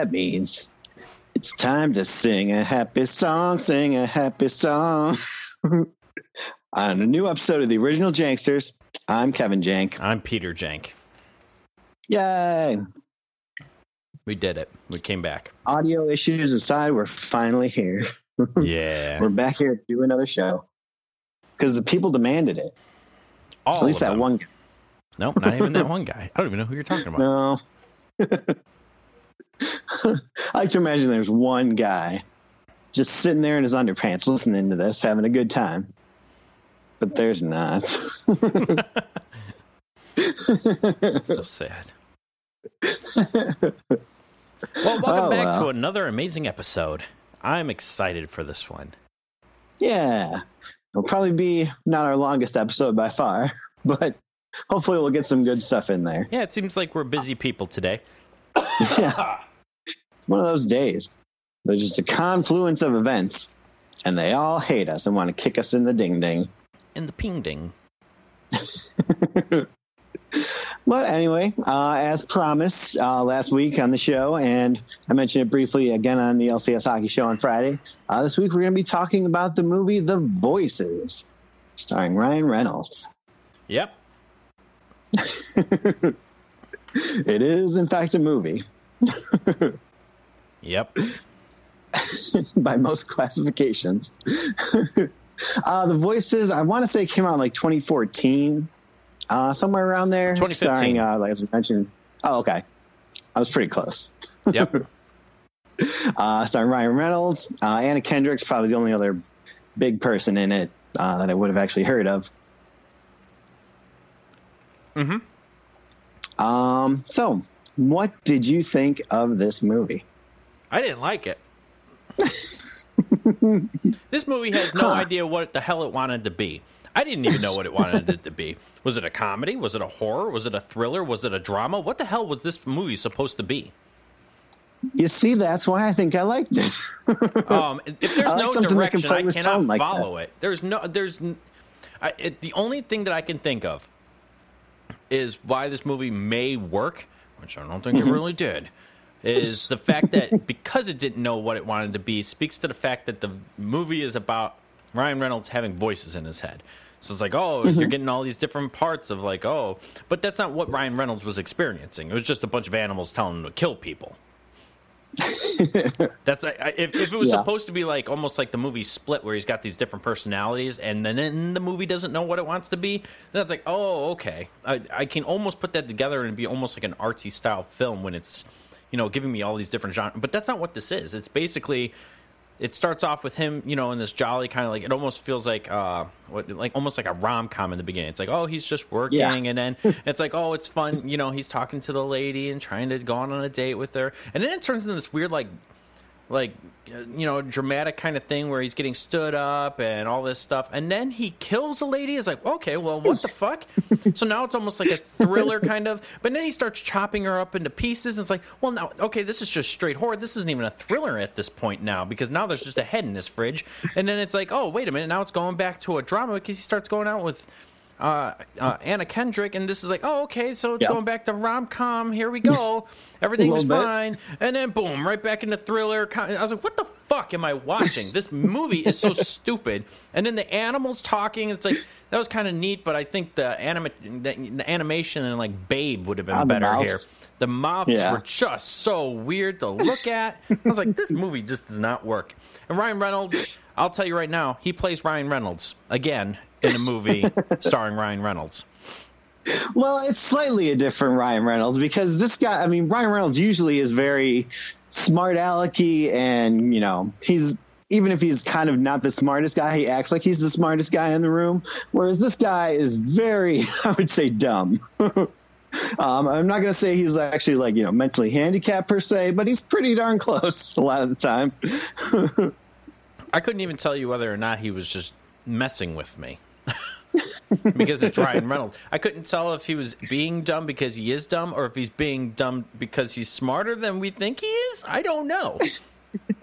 that means. It's time to sing a happy song, sing a happy song. On a new episode of the original Janksters, I'm Kevin Jank. I'm Peter Jank. Yay! We did it. We came back. Audio issues aside, we're finally here. Yeah. we're back here to do another show because the people demanded it. All At least that them. one guy. No, not even that one guy. I don't even know who you're talking about. No. I can imagine there's one guy just sitting there in his underpants listening to this, having a good time. But there's not. So sad. Well, welcome Oh, back to another amazing episode. I'm excited for this one. yeah. It'll probably be not our longest episode by far, but hopefully we'll get some good stuff in there. Yeah, it seems like we're busy people today. Yeah. One of those days. There's just a confluence of events, and they all hate us and want to kick us in the ding ding. In the ping ding. But anyway, uh, as promised uh, last week on the show, and I mentioned it briefly again on the LCS Hockey Show on Friday, uh, this week we're going to be talking about the movie The Voices, starring Ryan Reynolds. Yep. it is, in fact, a movie Yep. by most classifications. uh, the Voices, I want to say, came out in like 2014, uh, somewhere around there. 2015. Starring, uh, like as we mentioned. Oh, okay. I was pretty close. Yep. uh, starring Ryan Reynolds. Uh, Anna Kendrick's probably the only other big person in it uh, that I would have actually heard of. mm-hmm. Um, so, what did you think of this movie? I didn't like it. this movie has no Huh. idea what the hell it wanted to be. I didn't even know what it wanted it to be. Was it a comedy? Was it a horror? Was it a thriller? Was it a drama? What the hell was this movie supposed to be? You see, that's why I think I liked it. Um, if there's like no can direction, I cannot like follow it. There's no, there's, I, it, the only thing that I can think of is why this movie may work, which I don't think it really did. Is the fact that because it didn't know what it wanted to be speaks to the fact that the movie is about Ryan Reynolds having voices in his head. So it's like, oh, you're mm-hmm. getting all these different parts of like, oh, but that's not what Ryan Reynolds was experiencing. It was just a bunch of animals telling him to kill people. That's I, I- if, if it was Yeah. supposed to be like almost like the movie Split, where he's got these different personalities, and then in the movie doesn't know what it wants to be. Then it's like, oh, okay. I, I can almost put that together and be almost like an artsy style film when it's, you know, giving me all these different genres. But that's not what this is. It's basically, it starts off with him, you know, in this jolly kind of like it almost feels like, uh, what like almost like a rom com in the beginning. It's like, oh, he's just working, Yeah. and then it's like, oh, it's fun. You know, he's talking to the lady and trying to go on on a date with her, and then it turns into this weird like like you know dramatic kind of thing where he's getting stood up and all this stuff. And then he kills a lady. It's like okay well what the fuck? So now it's almost like a thriller kind of. But then he starts chopping her up into pieces. And it's like well now okay this is just straight horror. This isn't even a thriller at this point now because now there's just a head in this fridge. And then it's like oh wait a minute. Now it's going back to a drama because he starts going out with uh, uh, Anna Kendrick, and this is like, oh, okay, so it's Yeah. going back to rom com. Here we go. Everything's bit. fine, and then boom, right back into the thriller. I was like, what the fuck am I watching? This movie is so stupid. And then the animals talking. It's like that was kind of neat, but I think the anima- the, the animation and like Babe would have been better here. The mouths Yeah. were just so weird to look at. I was like, this movie just does not work. And Ryan Reynolds, I'll tell you right now, he plays Ryan Reynolds again in a movie starring Ryan Reynolds. Well, it's slightly a different Ryan Reynolds because this guy, I mean, Ryan Reynolds usually is very smart alecky and, you know, he's even if he's kind of not the smartest guy, he acts like he's the smartest guy in the room. Whereas this guy is very, I would say, dumb. um, I'm not going to say he's actually like, you know, mentally handicapped per se, but he's pretty darn close a lot of the time. I couldn't even tell you whether or not he was just messing with me. because it's Ryan Reynolds. I couldn't tell if he was being dumb because he is dumb or if he's being dumb because he's smarter than we think he is. I don't know.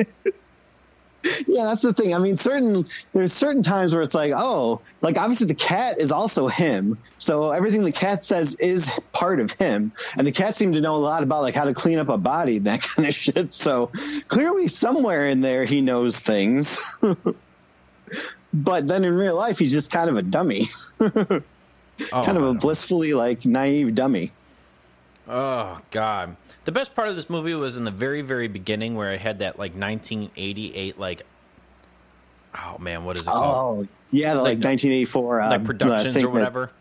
yeah, that's the thing. I mean, certain there's certain times where it's like, oh, like obviously the cat is also him, so everything the cat says is part of him, and the cat seemed to know a lot about like how to clean up a body and that kind of shit. So clearly, somewhere in there, he knows things. But then in real life, he's just kind of a dummy, Oh, kind of a blissfully like naive dummy. Oh God. The best part of this movie was in the very, very beginning where I had that like 1988 like. Oh man, what is it called? Oh, yeah, the, like, Like 1984 uh, like I productions or that- whatever.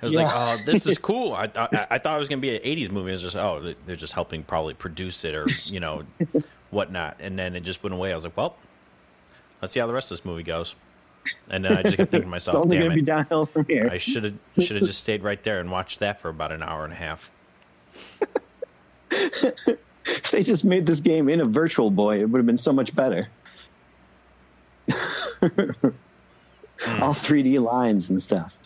It was Yeah. like, oh, this is cool. I, I, I thought it was going to be an '80s movie. It was just, oh, they're just helping probably produce it or you know, whatnot. And then it just went away. I was like, well, let's see how the rest of this movie goes. And then I just kept thinking to myself, it's only going to be downhill from here. I should have should have just stayed right there and watched that for about an hour and a half. If they just made this game in a virtual boy, it would have been so much better. Hmm. All 3D lines and stuff.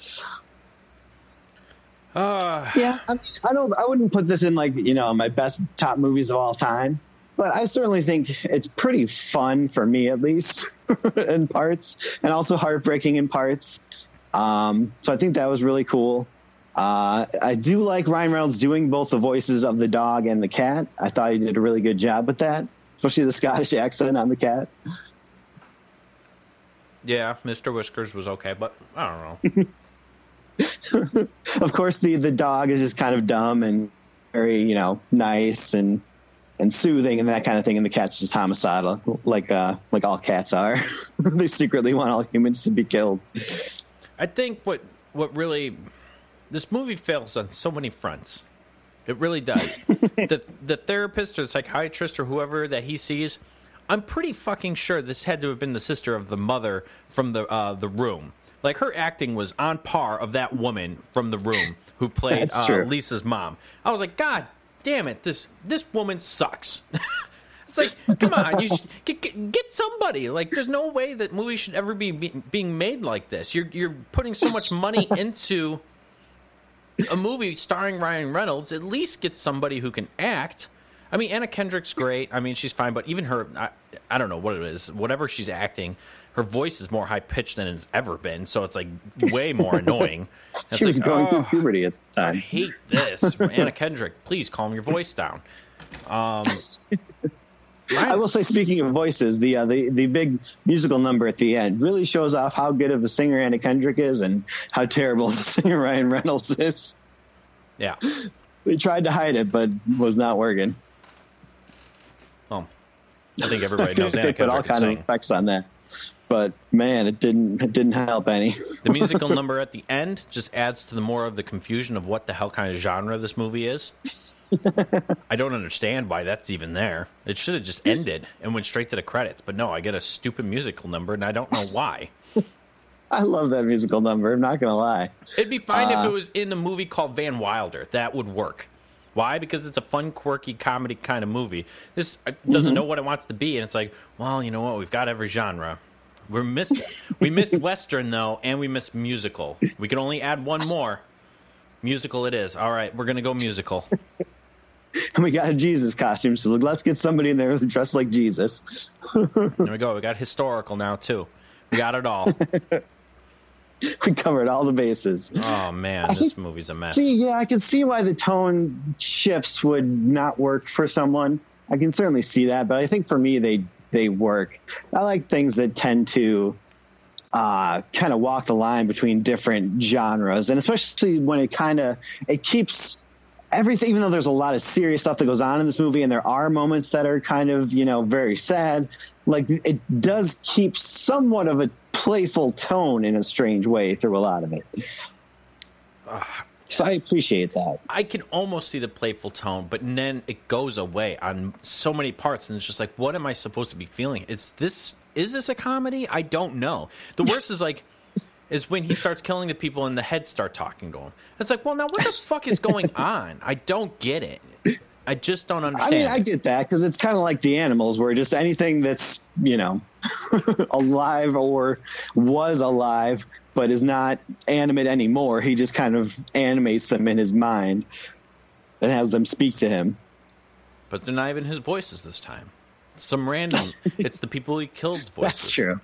Uh, Yeah, I, mean, I don't. I wouldn't put this in like you know my best top movies of all time, but I certainly think it's pretty fun for me at least in parts, and also heartbreaking in parts. Um, so I think that was really cool. Uh, I do like Ryan Reynolds doing both the voices of the dog and the cat. I thought he did a really good job with that, especially the Scottish accent on the cat. yeah, Mr. Whiskers was okay, but I don't know. of course, the the dog is just kind of dumb and very you know nice and and soothing and that kind of thing, and the cat's just homicidal, like uh like all cats are. they secretly want all humans to be killed. I think what what really this movie fails on so many fronts. It really does. the the therapist or psychiatrist or whoever that he sees, I'm pretty fucking sure this had to have been the sister of the mother from the uh, the room. Like her acting was on par of that woman from the room who played uh. Lisa's mom. I was like, God damn it, this this woman sucks. It's like, come on, you should, get, get somebody. Like, there's no way that movies should ever be, be being made like this. You're you're putting so much money into a movie starring Ryan Reynolds. At least get somebody who can act. I mean, Anna Kendrick's great. I mean, she's fine, but even her, I, I don't know what it is. Whatever she's acting, her voice is more high pitched than it's ever been. So it's like way more annoying. It's she was like, going oh, through puberty at the I hate this. Anna Kendrick, please calm your voice down. Um, I will say, speaking of voices, the uh, the the big musical number at the end really shows off how good of a singer Anna Kendrick is and how terrible of a singer Ryan Reynolds is. yeah. They tried to hide it, but was not working. Well, I think everybody knows they Anna put all Kendrick can kind of effects on that, but man, it didn't it didn't help any. The musical number at the end just adds to the more of the confusion of what the hell kind of genre this movie is. I don't understand why that's even there. It should have just ended and went straight to the credits. But no, I get a stupid musical number, and I don't know why. I love that musical number. I'm not gonna lie. It'd be fine if Uh, it was in a movie called Van Wilder. That would work. Why? Because it's a fun, quirky comedy kind of movie. This uh, doesn't know what it wants to be, and it's like, well, you know what? We've got every genre. We're missed. we missed western though, and we missed musical. We can only add one more. Musical it is. All right, we're gonna go musical. And we got a Jesus costume, so let's get somebody in there dressed like Jesus. There we go. We got historical now too. We got it all. We covered all the bases. Oh man, this movie's a mess. See, yeah, I can see why the tone shifts would not work for someone. I can certainly see that, but I think for me they they work. I like things that tend to uh, kind of walk the line between different genres, and especially when it kind of it keeps everything. Even though there's a lot of serious stuff that goes on in this movie, and there are moments that are kind of you know very sad, like it does keep somewhat of a playful tone in a strange way through a lot of it. So I appreciate that. I can almost see the playful tone, but then it goes away on so many parts, and it's just like, what am I supposed to be feeling? Is this is this a comedy? I don't know. The worst is like is when he starts killing the people and the heads start talking to him. It's like, well, now what the fuck is going on? I don't get it. I just don't understand. I mean, I get that because it's kind of like the animals, where just anything that's you know alive or was alive but is not animate anymore, he just kind of animates them in his mind and has them speak to him. but they're not even his voices this time. It's Some random. it's the people he killed. Voices. That's true.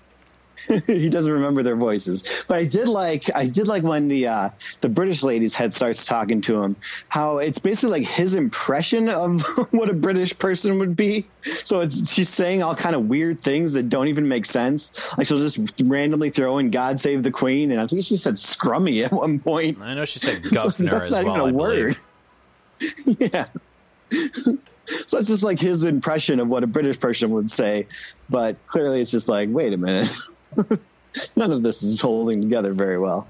he doesn't remember their voices. But I did like I did like when the uh, the British lady's head starts talking to him. How it's basically like his impression of what a British person would be. So it's she's saying all kind of weird things that don't even make sense. Like she'll just randomly throw in "God Save the Queen," and I think she said "scrummy" at one point. I know she said "governor" That's as not well. even a I word. believe. yeah. So it's just like his impression of what a British person would say, but clearly it's just like, wait a minute. None of this is holding together very well.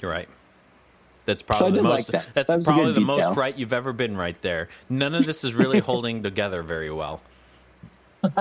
You're right. That's probably the most. like that. That's That probably the most right you've ever been. Right there. None of this is really holding together very well.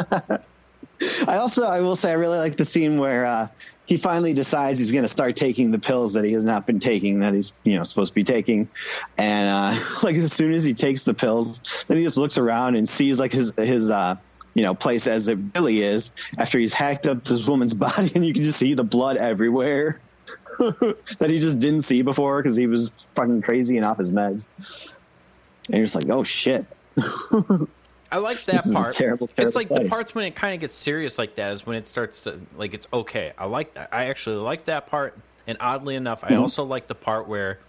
I also, I will say, I really like the scene where uh, he finally decides he's going to start taking the pills that he has not been taking, that he's you know supposed to be taking, and uh, like as soon as he takes the pills, then he just looks around and sees like his his uh, you know place as it really is after he's hacked up this woman's body, and you can just see the blood everywhere that he just didn't see before because he was fucking crazy and off his meds, and you're just like, oh shit. I like that This part. terrible, it's terrible like the parts when it kind of gets serious like that is when it starts to like it's okay. I like that. I actually like that part. And oddly enough, Mm-hmm. I also like the part where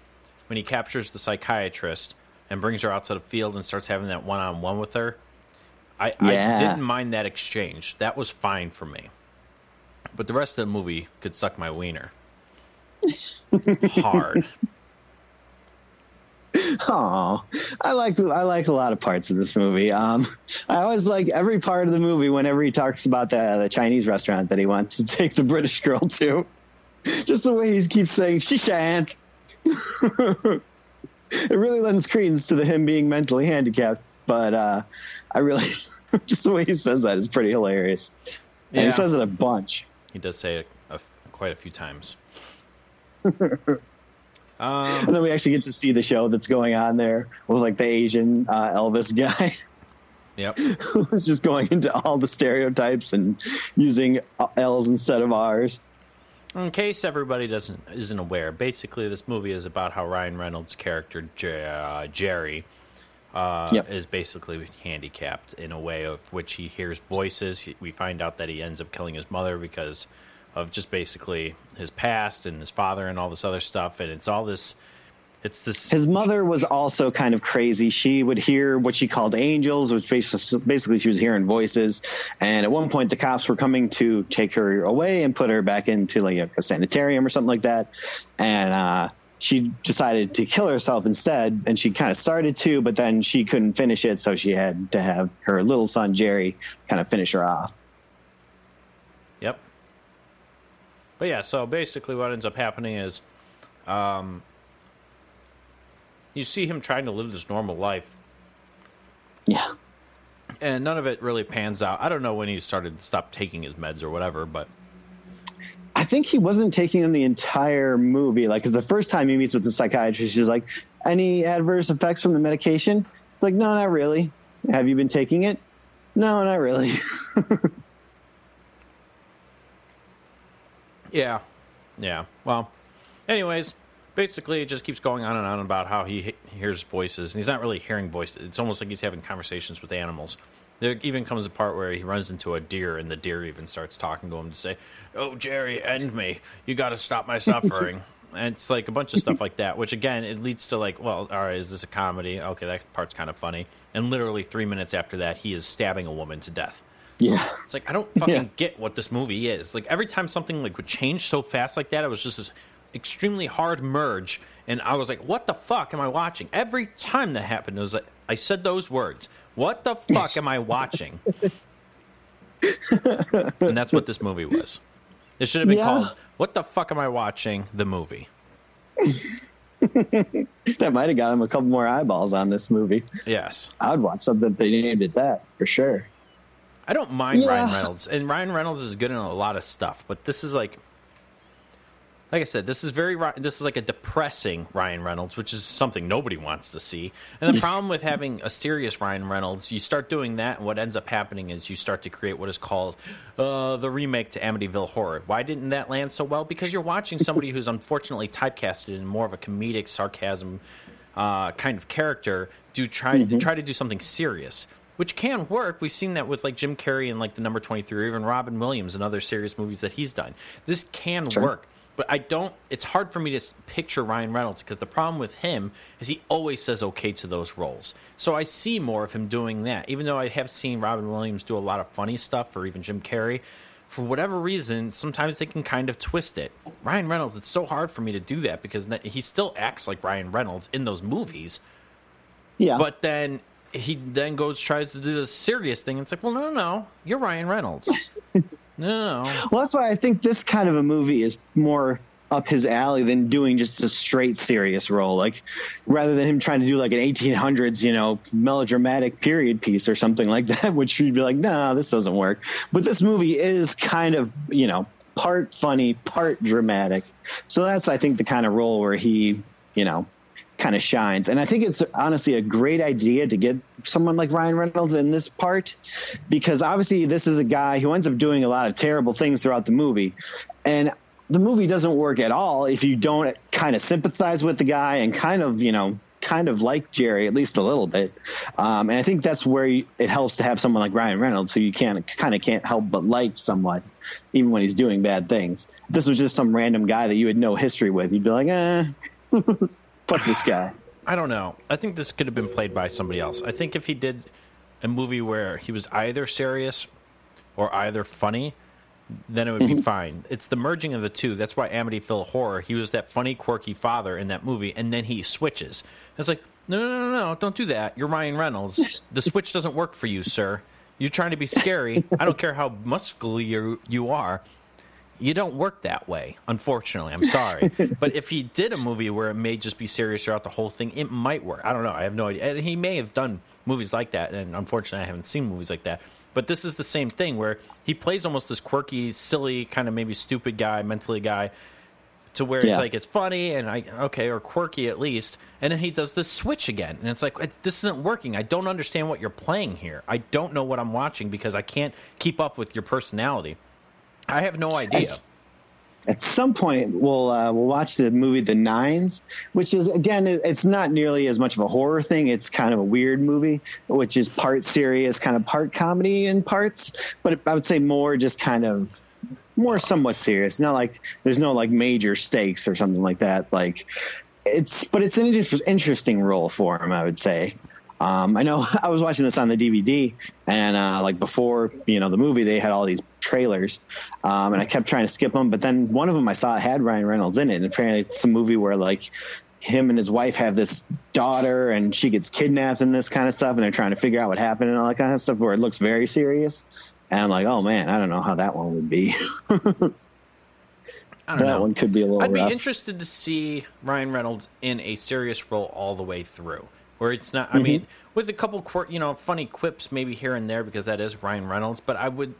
when he captures the psychiatrist and brings her out to the field and starts having that one on one with her. I, I didn't mind that exchange. That was fine for me. But the rest of the movie could suck my wiener. Hard. Oh, I like I like a lot of parts of this movie. Um, I always like every part of the movie whenever he talks about the the Chinese restaurant that he wants to take the British girl to. Just the way he keeps saying "Shishan." it really lends credence to the him being mentally handicapped. But uh, I really just the way he says that is pretty hilarious. And Yeah. he says it a bunch. He does say it a, quite a few times. And then we actually get to see the show that's going on there with like the Asian uh, Elvis guy. Yep. who's just going into all the stereotypes and using L's instead of R's. In case everybody doesn't isn't aware, basically this movie is about how Ryan Reynolds' character J- uh, Jerry uh, Yep. is basically handicapped in a way of which he hears voices. We find out that he ends up killing his mother because of just basically his past and his father and all this other stuff, and it's all this. It's this. His mother was also kind of crazy. She would hear what she called angels, which basically, basically she was hearing voices. And at one point, the cops were coming to take her away and put her back into like a, sanitarium or something like that. And uh, she decided to kill herself instead. And she kind of started to, but then she couldn't finish it, so she had to have her little son Jerry kind of finish her off. Yep. But yeah, so basically what ends up happening is um, you see him trying to live this normal life, Yeah. and none of it really pans out. I don't know when he started to stop taking his meds or whatever, but I think he wasn't taking them the entire movie. Like, cause the first time he meets with the psychiatrist, she's like, "Any adverse effects from the medication?" It's like, "No, not really." Have you been taking it? No, not really. yeah, yeah. Well, anyways, basically it just keeps going on and on about how he he hears voices, and he's not really hearing voices. It's almost like he's having conversations with animals. There even comes a part where he runs into a deer, and the deer even starts talking to him to say, "Oh, Jerry, end me! You got to stop my suffering." and it's like a bunch of stuff like that, which again it leads to like, well, all right, is this a comedy? Okay, that part's kind of funny. And literally three minutes after that, he is stabbing a woman to death. yeah. It's like I don't fucking Yeah. get what this movie is. Like every time something like would change so fast like that, it was just this extremely hard merge, and I was like, "What the fuck am I watching?" Every time that happened, it was like I said those words. What the fuck am I watching? and that's what this movie was. It should have been Yeah. called "What the fuck am I watching?" The movie. That might have got him a couple more eyeballs on this movie. Yes. I would watch something if they named it that for sure. I don't mind Yeah. Ryan Reynolds, and Ryan Reynolds is good in a lot of stuff, but this is like, like I said, this is very this is like a depressing Ryan Reynolds, which is something nobody wants to see. And the problem with having a serious Ryan Reynolds, you start doing that, and what ends up happening is you start to create what is called uh, the remake to Amityville Horror. Why didn't that land so well? Because you're watching somebody who's unfortunately typecasted in more of a comedic sarcasm uh, kind of character do try try to do something serious. which can work. We've seen that with like Jim Carrey and like the number 23 or even Robin Williams and other serious movies that he's done. This can Sure. work. But I don't it's hard for me to picture Ryan Reynolds because the problem with him is he always says okay to those roles. So I see more of him doing that. Even though I have seen Robin Williams do a lot of funny stuff or even Jim Carrey, for whatever reason, sometimes they can kind of twist it. Ryan Reynolds, it's so hard for me to do that because he still acts like Ryan Reynolds in those movies Yeah. but then he then goes tries to do the serious thing. And It's like, well, no, no, no, you're Ryan Reynolds. no. Well, that's why I think this kind of a movie is more up his alley than doing just a straight serious role. Like rather than him trying to do like an 1800s, you know, melodramatic period piece or something like that, which you'd be like, no, this doesn't work. But this movie is kind of, you know, part funny, part dramatic. So that's, I think, the kind of role where he, you know, kind of shines. And I think it's honestly a great idea to get someone like Ryan Reynolds in this part because obviously this is a guy who ends up doing a lot of terrible things throughout the movie. And the movie doesn't work at all if you don't kind of sympathize with the guy and kind of, you know, kind of like Jerry, at least a little bit. Um, and I think that's where you, it helps to have someone like Ryan Reynolds who you can't kind of can't help but like somewhat, even when he's doing bad things. If this was just some random guy that you had no history with, you'd be like, eh, fuck this guy. I don't know. I think this could have been played by somebody else. I think if he did a movie where he was either serious or either funny, then it would be fine. It's the merging of the two. That's why Amityville Horror, he was that funny, quirky father in that movie, and then he switches. It's like, no, no, no, no, don't do that. You're Ryan Reynolds. The switch doesn't work for you, sir. You're trying to be scary. I don't care how muscular you you are. You don't work that way, unfortunately. I'm sorry. but if he did a movie where it may just be serious throughout the whole thing, it might work. I don't know. I have no idea. And he may have done movies like that, and unfortunately, I haven't seen movies like that. But this is the same thing where he plays almost this quirky, silly, kind of maybe stupid guy, mentally guy, to where Yeah. it's like it's funny and I okay or quirky at least, and then he does this switch again, and it's like "It- this isn't working. I don't understand what you're playing here. I don't know what I'm watching because I can't keep up with your personality. I have no idea. At, at some point, we'll uh, we'll watch the movie The Nines, which is again, it's not nearly as much of a horror thing. It's kind of a weird movie, which is part serious, kind of part comedy in parts, but I would say more just kind of more somewhat serious. Not like there's no like major stakes or something like that. Like it's, but it's an inter- interesting role for him, I would say. Um, I know I was watching this on the DVD, and uh, like before, you know, the movie, they had all these trailers, um, and I kept trying to skip them. But then one of them I saw had Ryan Reynolds in it, and apparently it's a movie where like him and his wife have this daughter, and she gets kidnapped and this kind of stuff, and they're trying to figure out what happened and all that kind of stuff. Where it looks very serious, and I'm like, oh man, I don't know how that one would be. I don't that know. one could be a little I'd be interested to see Ryan Reynolds in a serious role all the way through, where it's not. Mm-hmm. I mean, with a couple, quir- you know, funny quips maybe here and there because that is Ryan Reynolds. But I would,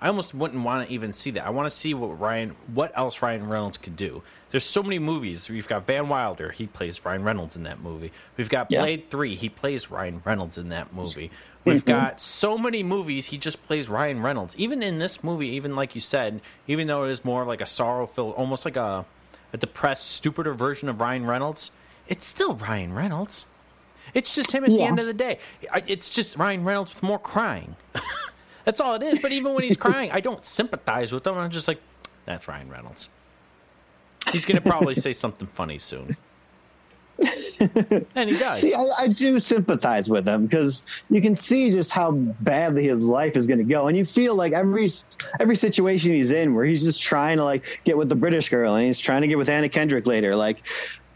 I almost wouldn't want to even see that. I want to see what Ryan, what else Ryan Reynolds could do. There's so many movies. We've got Van Wilder. He plays Ryan Reynolds in that movie. We've got Yeah. Blade Three. He plays Ryan Reynolds in that movie. We've got so many movies. He just plays Ryan Reynolds. Even in this movie, even like you said, even though it is more like a sorrow-filled, almost like a a depressed, stupider version of Ryan Reynolds, it's still Ryan Reynolds. It's just him at the end of the day. It's just Ryan Reynolds with more crying. that's all it is. But even when he's crying, I don't sympathize with him. I'm just like, that's Ryan Reynolds. He's going to probably say something funny soon. and he does. See, I, I do sympathize with him because you can see just how badly his life is going to go, and you feel like every every situation he's in, where he's just trying to like get with the British girl, and he's trying to get with Anna Kendrick later, like.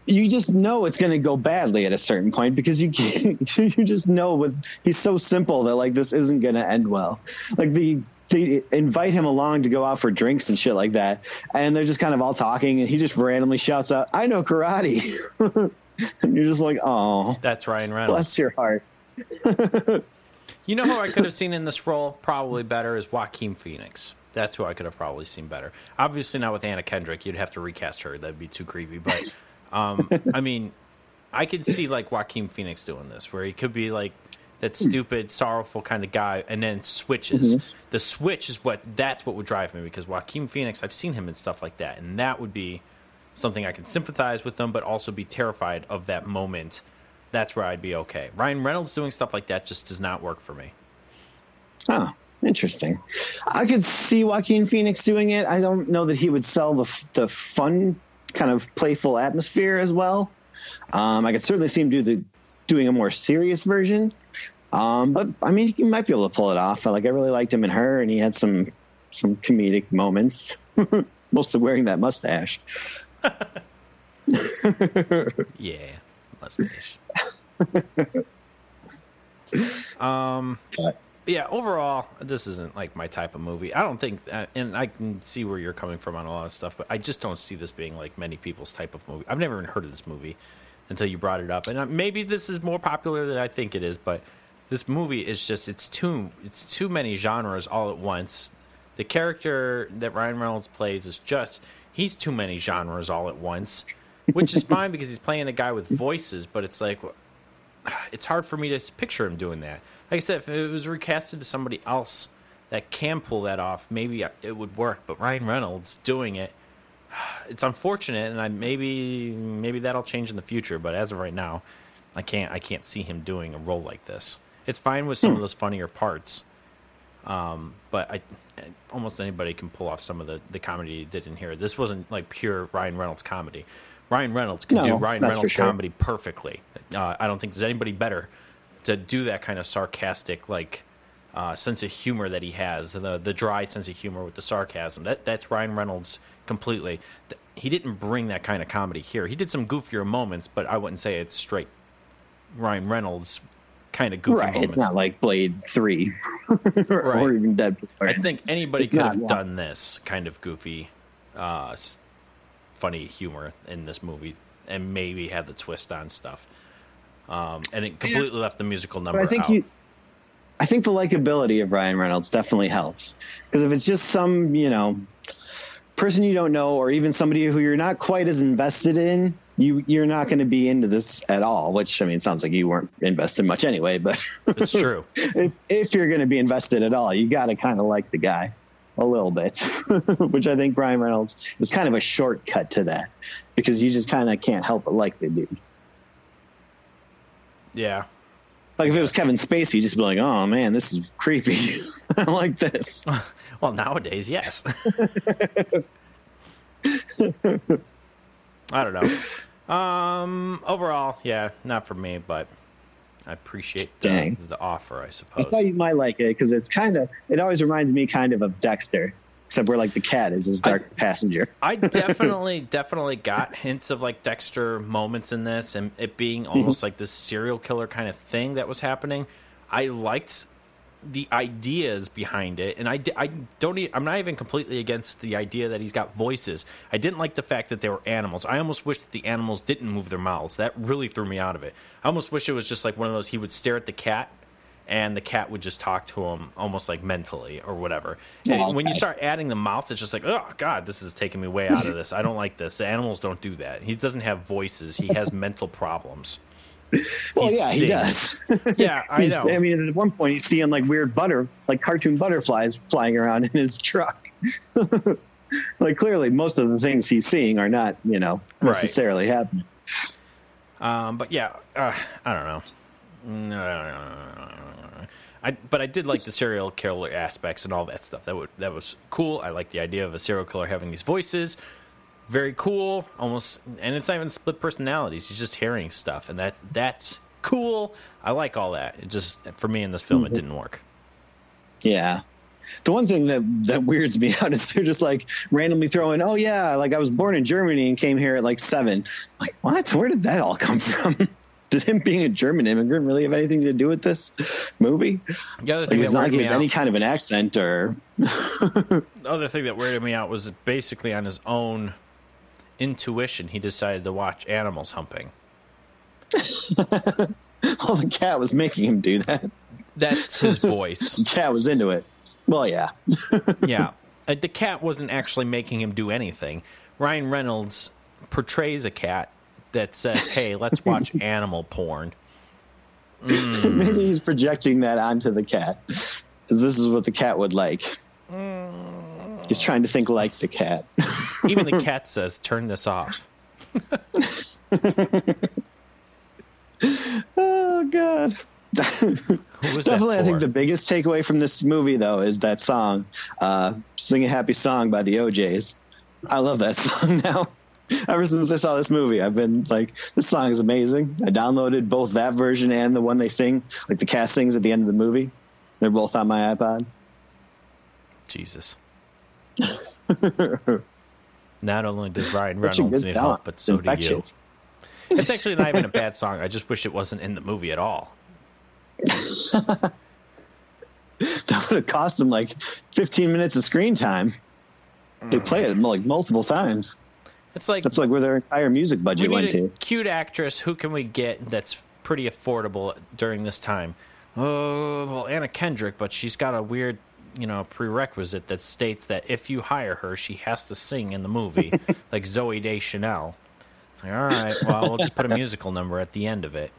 You just know it's going to go badly at a certain point because you can't, you just know with he's so simple that like this isn't going to end well. Like the they invite him along to go out for drinks and shit like that, and they're just kind of all talking, and he just randomly shouts out, "I know karate." and you're just like, "Oh, that's Ryan Reynolds. bless your heart." You know who I could have seen in this role probably better is Joaquin Phoenix. That's who I could have probably seen better. Obviously not with Anna Kendrick. You'd have to recast her. That'd be too creepy. But um, I mean, I could see like Joaquin Phoenix doing this, where he could be like that stupid, sorrowful kind of guy, and then switches. The switch is what that's what would drive me because Joaquin Phoenix, I've seen him in stuff like that, and that would be something I can sympathize with them, but also be terrified of that moment. That's where I'd be okay. Ryan Reynolds doing stuff like that just does not work for me. Oh, interesting. I could see Joaquin Phoenix doing it. I don't know that he would sell the the fun kind of playful atmosphere as well. Um, I could certainly see him do the doing a more serious version. Um, but I mean, he might be able to pull it off. Like I really liked him in her, and he had some some comedic moments, mostly wearing that mustache. yeah, mustache. um, but. Yeah. Overall, this isn't like my type of movie. I don't think, uh, and I can see where you're coming from on a lot of stuff, but I just don't see this being like many people's type of movie. I've never even heard of this movie until you brought it up, and uh, maybe this is more popular than I think it is, but this movie is just it's too it's too many genres all at once. The character that Ryan Reynolds plays is just he's too many genres all at once, which is fine because he's playing a guy with voices, but it's like it's hard for me to picture him doing that. Like I said, if it was recasted to somebody else that can pull that off, maybe it would work. But Ryan Reynolds doing it, it's unfortunate, and I maybe maybe that'll change in the future. But as of right now, I can't I can't see him doing a role like this. It's fine with some hmm. of those funnier parts, um, but I almost anybody can pull off some of the the comedy he did in here. This wasn't like pure Ryan Reynolds comedy. Ryan Reynolds can no, do Ryan Reynolds sure. comedy perfectly. Uh, I don't think there's anybody better to do that kind of sarcastic, like uh, sense of humor that he has, the the dry sense of humor with the sarcasm. That that's Ryan Reynolds completely. He didn't bring that kind of comedy here. He did some goofier moments, but I wouldn't say it's straight Ryan Reynolds kind of goofy right. moments. It's not like Blade Three or, right. or, even Deadpool. I think anybody it's could have done this kind of goofy, uh, funny humor in this movie, and maybe had the twist on stuff. Um, and it completely left the musical number. But I think out. you. I think the likability of Ryan Reynolds definitely helps because if it's just some you know person you don't know or even somebody who you're not quite as invested in you you're not going to be into this at all. Which I mean, sounds like you weren't invested much anyway. But it's true. if if you're going to be invested at all, you got to kind of like the guy a little bit. which I think Ryan Reynolds is kind of a shortcut to that because you just kind of can't help but like the dude. Yeah. Like if it was Kevin Spacey, you'd just be like, "Oh man, this is creepy. I like this." Well, nowadays, yes. I don't know. Um, overall, yeah, not for me, but I appreciate the, the offer. I suppose. I thought you might like it because it's kind of. It always reminds me kind of of Dexter, except we're like the cat is his dark I, passenger. I definitely, definitely got hints of like Dexter moments in this, and it being mm-hmm. almost like this serial killer kind of thing that was happening. I liked the ideas behind it, and I, I don't. I'm not even completely against the idea that he's got voices. I didn't like the fact that they were animals. I almost wish that the animals didn't move their mouths. That really threw me out of it. I almost wish it was just like one of those. He would stare at the cat, and the cat would just talk to him almost like mentally or whatever. And okay. when you start adding the mouth, it's just like, oh god, this is taking me way out of this. I don't like this. The animals don't do that. He doesn't have voices. He has mental problems well, yeah, he does. Yeah, I know. I mean, at one point he's seeing like weird butter, like cartoon butterflies flying around in his truck. like clearly, most of the things he's seeing are not, you know, necessarily right. happening. Um, but yeah, uh, I don't know. I, but I did like the serial killer aspects and all that stuff. That would, that was cool. I like the idea of a serial killer having these voices very cool, almost, and it's not even split personalities. He's just hearing stuff, and that's that's cool. I like all that. It just for me in this film, mm-hmm. it didn't work. Yeah. The one thing that that weirds me out is they're just like randomly throwing, oh yeah, like I was born in Germany and came here at like seven. Like what? Where did that all come from? did him being a German immigrant really have anything to do with this movie? The other thing like, it's not like he has any kind of an accent or. the other thing that weirded me out was basically on his own intuition, he decided to watch animals humping. well, the cat was making him do that. That's his voice. the cat was into it. Well, yeah. yeah. Uh, the cat wasn't actually making him do anything. Ryan Reynolds portrays a cat that says, hey, let's watch animal porn. Mm. Maybe he's projecting that onto the cat. This is what the cat would like. Mm. He's trying to think like the cat. Even the cat says, "Turn this off." oh God! Who was that Definitely, I think the biggest takeaway from this movie, though, is that song, uh, "Sing a Happy Song" by the O'Jays. I love that song now. Ever since I saw this movie, I've been like, "This song is amazing." I downloaded both that version and the one they sing, like the cast sings at the end of the movie. They're both on my iPod. Jesus. Not only does Ryan Such Reynolds need help, but so do you. It's actually not even a bad song. I just wish it wasn't in the movie at all. That would have cost them like 15 minutes of screen time. They mm. play it like multiple times. It's like That's like where their entire music budget went a to. cute actress. Who can we get that's pretty affordable during this time? Oh, well, Anna Kendrick, but she's got a weird, you know, prerequisite that states that if you hire her, she has to sing in the movie, like Zooey Deschanel. It's like, all right, well, we'll just put a musical number at the end of it.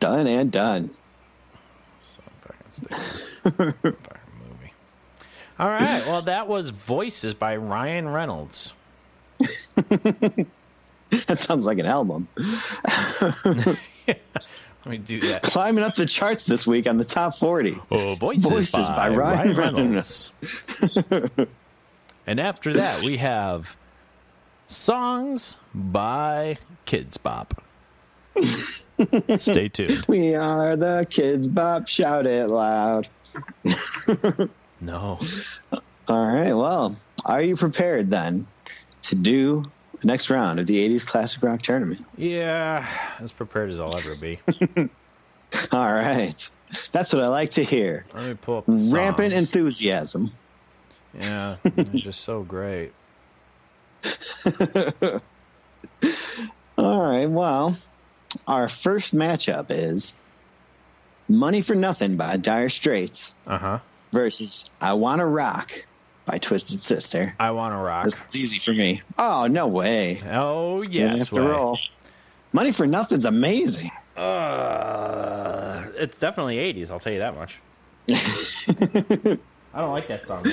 Done and done. So fucking movie. All right, well, that was Voices by Ryan Reynolds. That sounds like an album. Let me do that. Climbing up the charts this week on the top 40. Oh, voices, Voices by, by Ryan, Ryan Reynolds. and after that, we have songs by Kidz Bop. Stay tuned. We are the kids, Bob. Shout it loud. No. All right. Well, are you prepared then to do the next round of the 80s Classic Rock Tournament? Yeah, as prepared as I'll ever be. All right. That's what I like to hear. Let me pull up the Rampant songs. enthusiasm. Yeah, they're just so great. All right. Well, our first matchup is Money for Nothing by Dire Straits Uh huh. versus I Wanna Rock by Twisted Sister. I want to rock. This one's easy for me. Oh, no way. Oh, yes. have to way. roll. Money for Nothing's amazing. Uh, it's definitely 80s, I'll tell you that much. I don't like that song.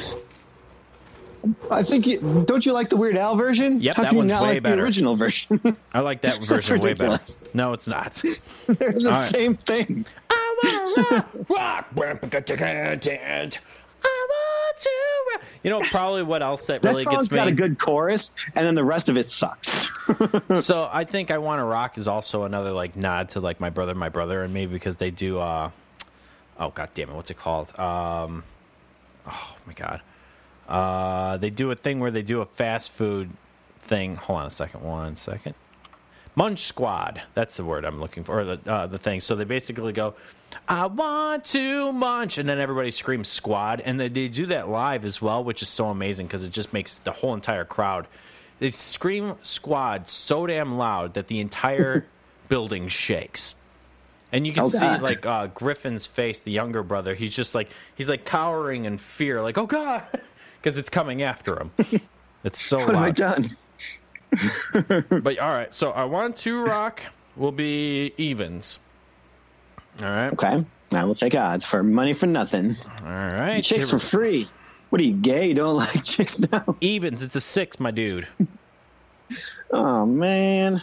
I think you, don't you like the Weird Al version? Yep, How that one's not way like better. the original version? I like that version way better. No, it's not. They're the All right. same thing. I wanna rock, rock. To. You know, probably what else that That really song's gets me. got a good chorus, and then the rest of it sucks. so I think I want to rock is also another like nod to like my brother, my brother, and me because they do. uh Oh god damn it, what's it called? Um, oh my god, uh, they do a thing where they do a fast food thing. Hold on a second, one second. Munch Squad. That's the word I'm looking for. Or the uh, the thing. So they basically go, "I want to munch," and then everybody screams "Squad," and they, they do that live as well, which is so amazing because it just makes the whole entire crowd. They scream "Squad" so damn loud that the entire building shakes. And you can Oh, see like uh, Griffin's face, the younger brother. He's just like he's like cowering in fear, like "Oh God," because it's coming after him. It's so What have I loud. done? But all right, so I want to rock will be evens. All right, Okay. I will take odds for money for nothing. all right. Chicks for free. What are you gay? You don't like chicks now? evens. It's a six, my dude. Oh man.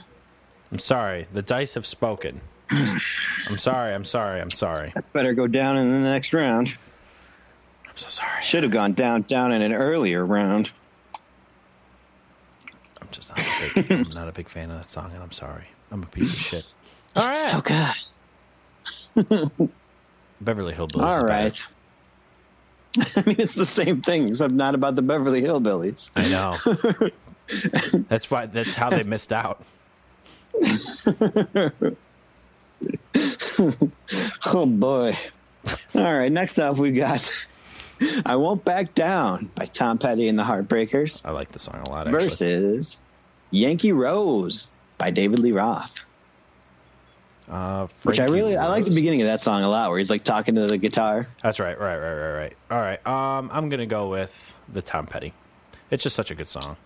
I'm sorry. The dice have spoken. I'm sorry. I'm sorry. I'm sorry. I Better go down in the next round. I'm so sorry. Should have gone down down in an earlier round. I'm just not a big, I'm not a big fan of that song, and I'm sorry. I'm a piece of shit. All right, So good. Beverly Hillbillies. All right. I mean, it's the same thing, except not about the Beverly Hillbillies. I know. that's why. That's how they missed out. Oh boy. All right, next up we got I Won't Back Down by Tom Petty and the Heartbreakers I like the song a lot. Actually. versus Yankee Rose by David Lee Roth. Uh, Which I really I like the beginning of that song a lot where he's like talking to the guitar. That's right, right, right, right, right. All right. Um, I'm gonna go with the Tom Petty. It's just such a good song.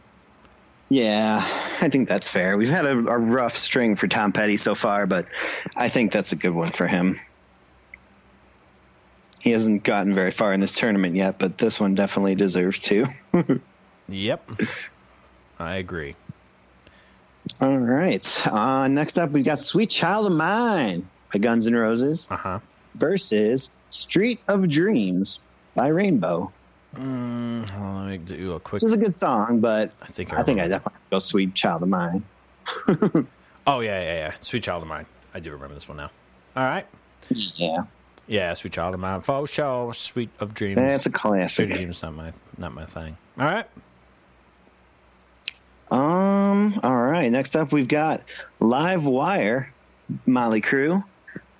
Yeah, I think that's fair. We've had a, a rough string for Tom Petty so far, but I think that's a good one for him. He hasn't gotten very far in this tournament yet, but this one definitely deserves to. Yep. I agree. All right. Uh, next up, we got Sweet Child of Mine by Guns N' Roses Uh huh. versus Street of Dreams by Rainbow. Mm, on, let me do a quick. This is a good song, but I think I think I definitely go Sweet Child of Mine. Oh yeah, yeah, yeah. Sweet Child of Mine. I do remember this one now. All right. Yeah, Yeah, Sweet Child of Mine. Faux show. Sweet of Dreams. that's a Sweet classic. of Dreams not my not my thing. All right. Um. All right. Next up, we've got Live Wire, Mötley Crüe,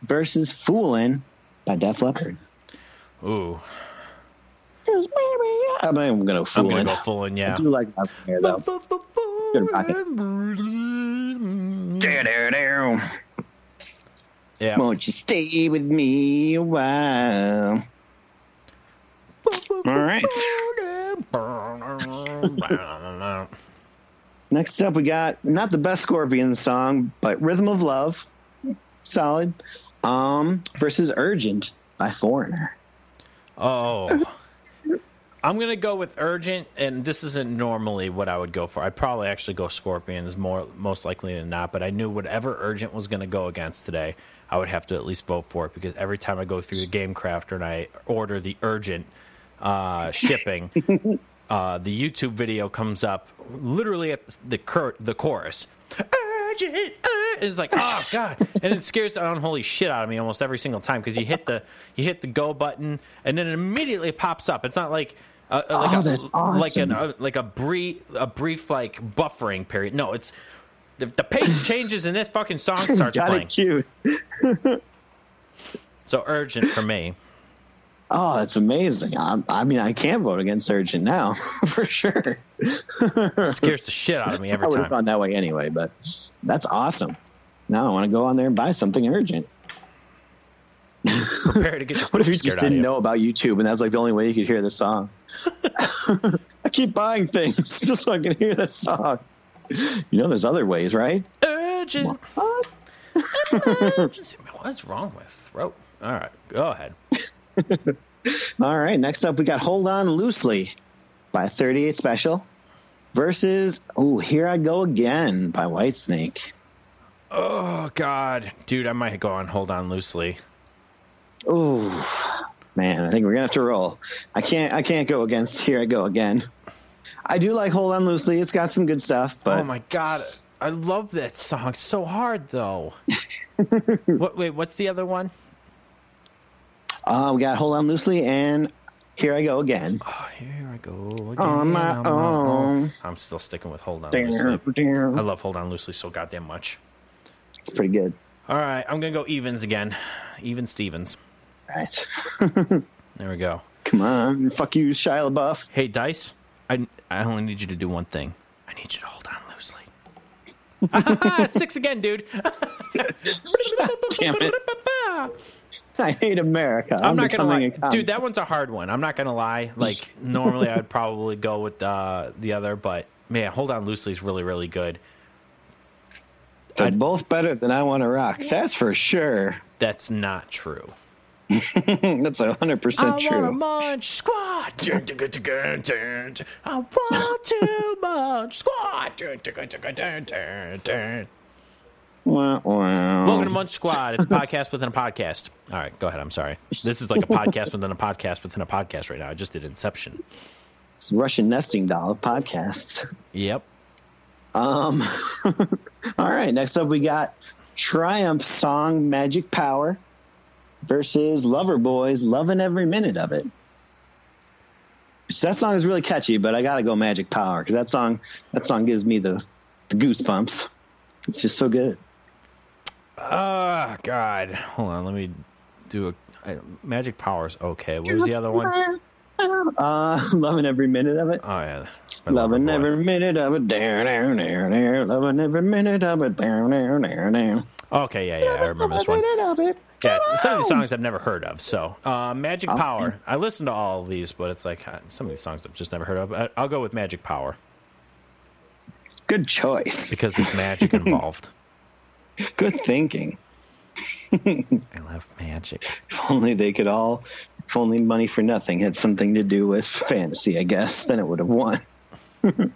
versus Foolin' by Def Leppard. Ooh, I'm not even gonna I'm gonna go Foolin'. I do like Live Wire though. good rocket. Yeah. Won't you stay with me a while? All right. Next up, we got not the best Scorpions song, but "Rhythm of Love," solid. Um, versus "Urgent" by Foreigner. Oh. I'm gonna go with urgent, and this isn't normally what I would go for. I'd probably actually go Scorpions more most likely than not, but I knew whatever urgent was gonna go against today, I would have to at least vote for it because every time I go through the game crafter and I order the urgent uh, shipping, uh, the YouTube video comes up literally at the cur- the chorus. Urgent, it's like oh god, and it scares the unholy shit out of me almost every single time because you hit the you hit the go button and then it immediately pops up. It's not like uh, uh, like Oh, a, that's like an uh, like a brief a brief like buffering period. No, it's the, the page changes and this fucking song starts got playing. it cute. So urgent for me. Oh, that's amazing. I, I mean, I can't vote against Urgent now for sure. It scares the shit out of me every I every would have gone that way anyway, but that's awesome. Now I want to go on there and buy something urgent. Prepare to get What if you just scared out of didn't you. know about YouTube and that's like the only way you could hear the song? I keep buying things just so I can hear the song. You know, there's other ways, right? Urgent. What? Emergency. What's wrong with throat? All right, go ahead. All right, next up we got Hold On Loosely by 38 Special versus Oh, Here I Go Again by Whitesnake. Oh God, dude, I might go on. Hold on loosely. Oh, man, I think we're gonna have to roll. I can't, I can't go against Here I Go Again. I do like Hold On Loosely. It's got some good stuff, but oh my God, I love that song. So hard though. what? Wait, what's the other one? Uh, we got Hold On Loosely and Here I Go Again. Oh, here I go again. On my my own. I'm still sticking with Hold On It's Loosely. I love Hold On Loosely so goddamn much. It's pretty good. All right, I'm gonna go evens again. Even Stevens. Right. There we go. Come on, fuck you, Shia LaBeouf. Hey, Dice, I, I only need you to do one thing. I need you to hold on loosely. Six again, dude. Damn it. I hate America. I'm, I'm not gonna lie, dude. That one's a hard one. I'm not gonna lie. Like normally, I'd probably go with uh, the other, but man, hold on loosely is really, really good. They're both better than I Want to Rock. That's for sure. That's not true. That's a hundred I percent want a true. munch squad. Dun, dun, dun, dun, dun, dun. I want too much squad. Welcome to Munch Squad. It's a podcast within a podcast. All right, go ahead. I'm sorry. This is like a podcast within a podcast within a podcast right now. I just did Inception. It's Russian nesting doll of podcasts. Yep. Um, all right. Next up, we got Triumph song "Magic Power" versus Loverboy's "Loving Every Minute of It." So that song is really catchy, but I gotta go "Magic Power" because that song that song gives me the, the goosebumps. It's just so good. Oh God. Hold on. Let me do a I, Magic Powers. Okay. What was the other one? Uh, loving every minute of it. Oh yeah. Loving every minute of it. Down, down, down, down. Loving every minute of it. Down, down, down, down. Okay. Yeah. Yeah. I remember this one. Minute of it. Yeah. Some of these songs I've never heard of. So uh, Magic Power. I listen to all of these, but it's like uh, some of these songs I've just never heard of. I, I'll go with Magic Power Good choice. because there's magic involved. Good thinking. I love magic. If only they could all, if only Money for Nothing had something to do with fantasy, I guess, then it would have won.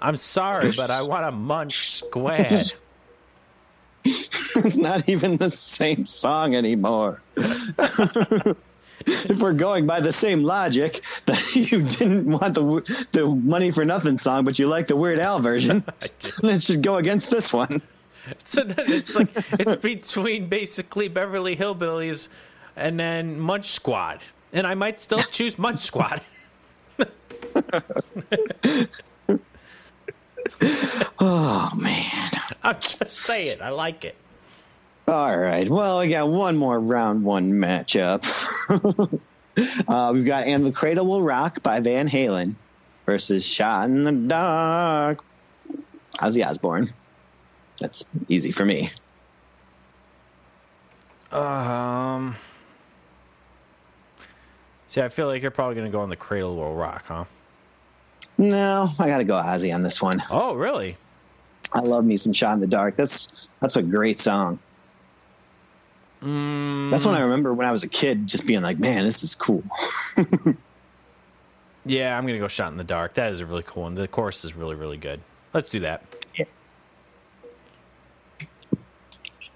I'm sorry, but I want a munch squad. it's not even the same song anymore. if we're going by the same logic that you didn't want the the money for nothing song, but you like the Weird Al version, then it should go against this one. So then it's like it's between basically Beverly Hillbillies and then Munch Squad, and I might still choose Munch Squad. oh man! I'm just saying, I like it. All right. Well, we got one more round one matchup. uh, we've got "And the Cradle Will Rock" by Van Halen versus "Shot in the Dark." Ozzy Osbourne. That's easy for me. Um. See, I feel like you're probably going to go on the Cradle Will Rock, huh? No, I got to go Ozzy on this one. Oh, really? I love me some "Shot in the Dark." That's that's a great song. Mm, That's when I remember when I was a kid, just being like, "Man, this is cool." yeah, I'm going to go Shot in the Dark. That is a really cool one. The chorus is really, really good. Let's do that. Yeah.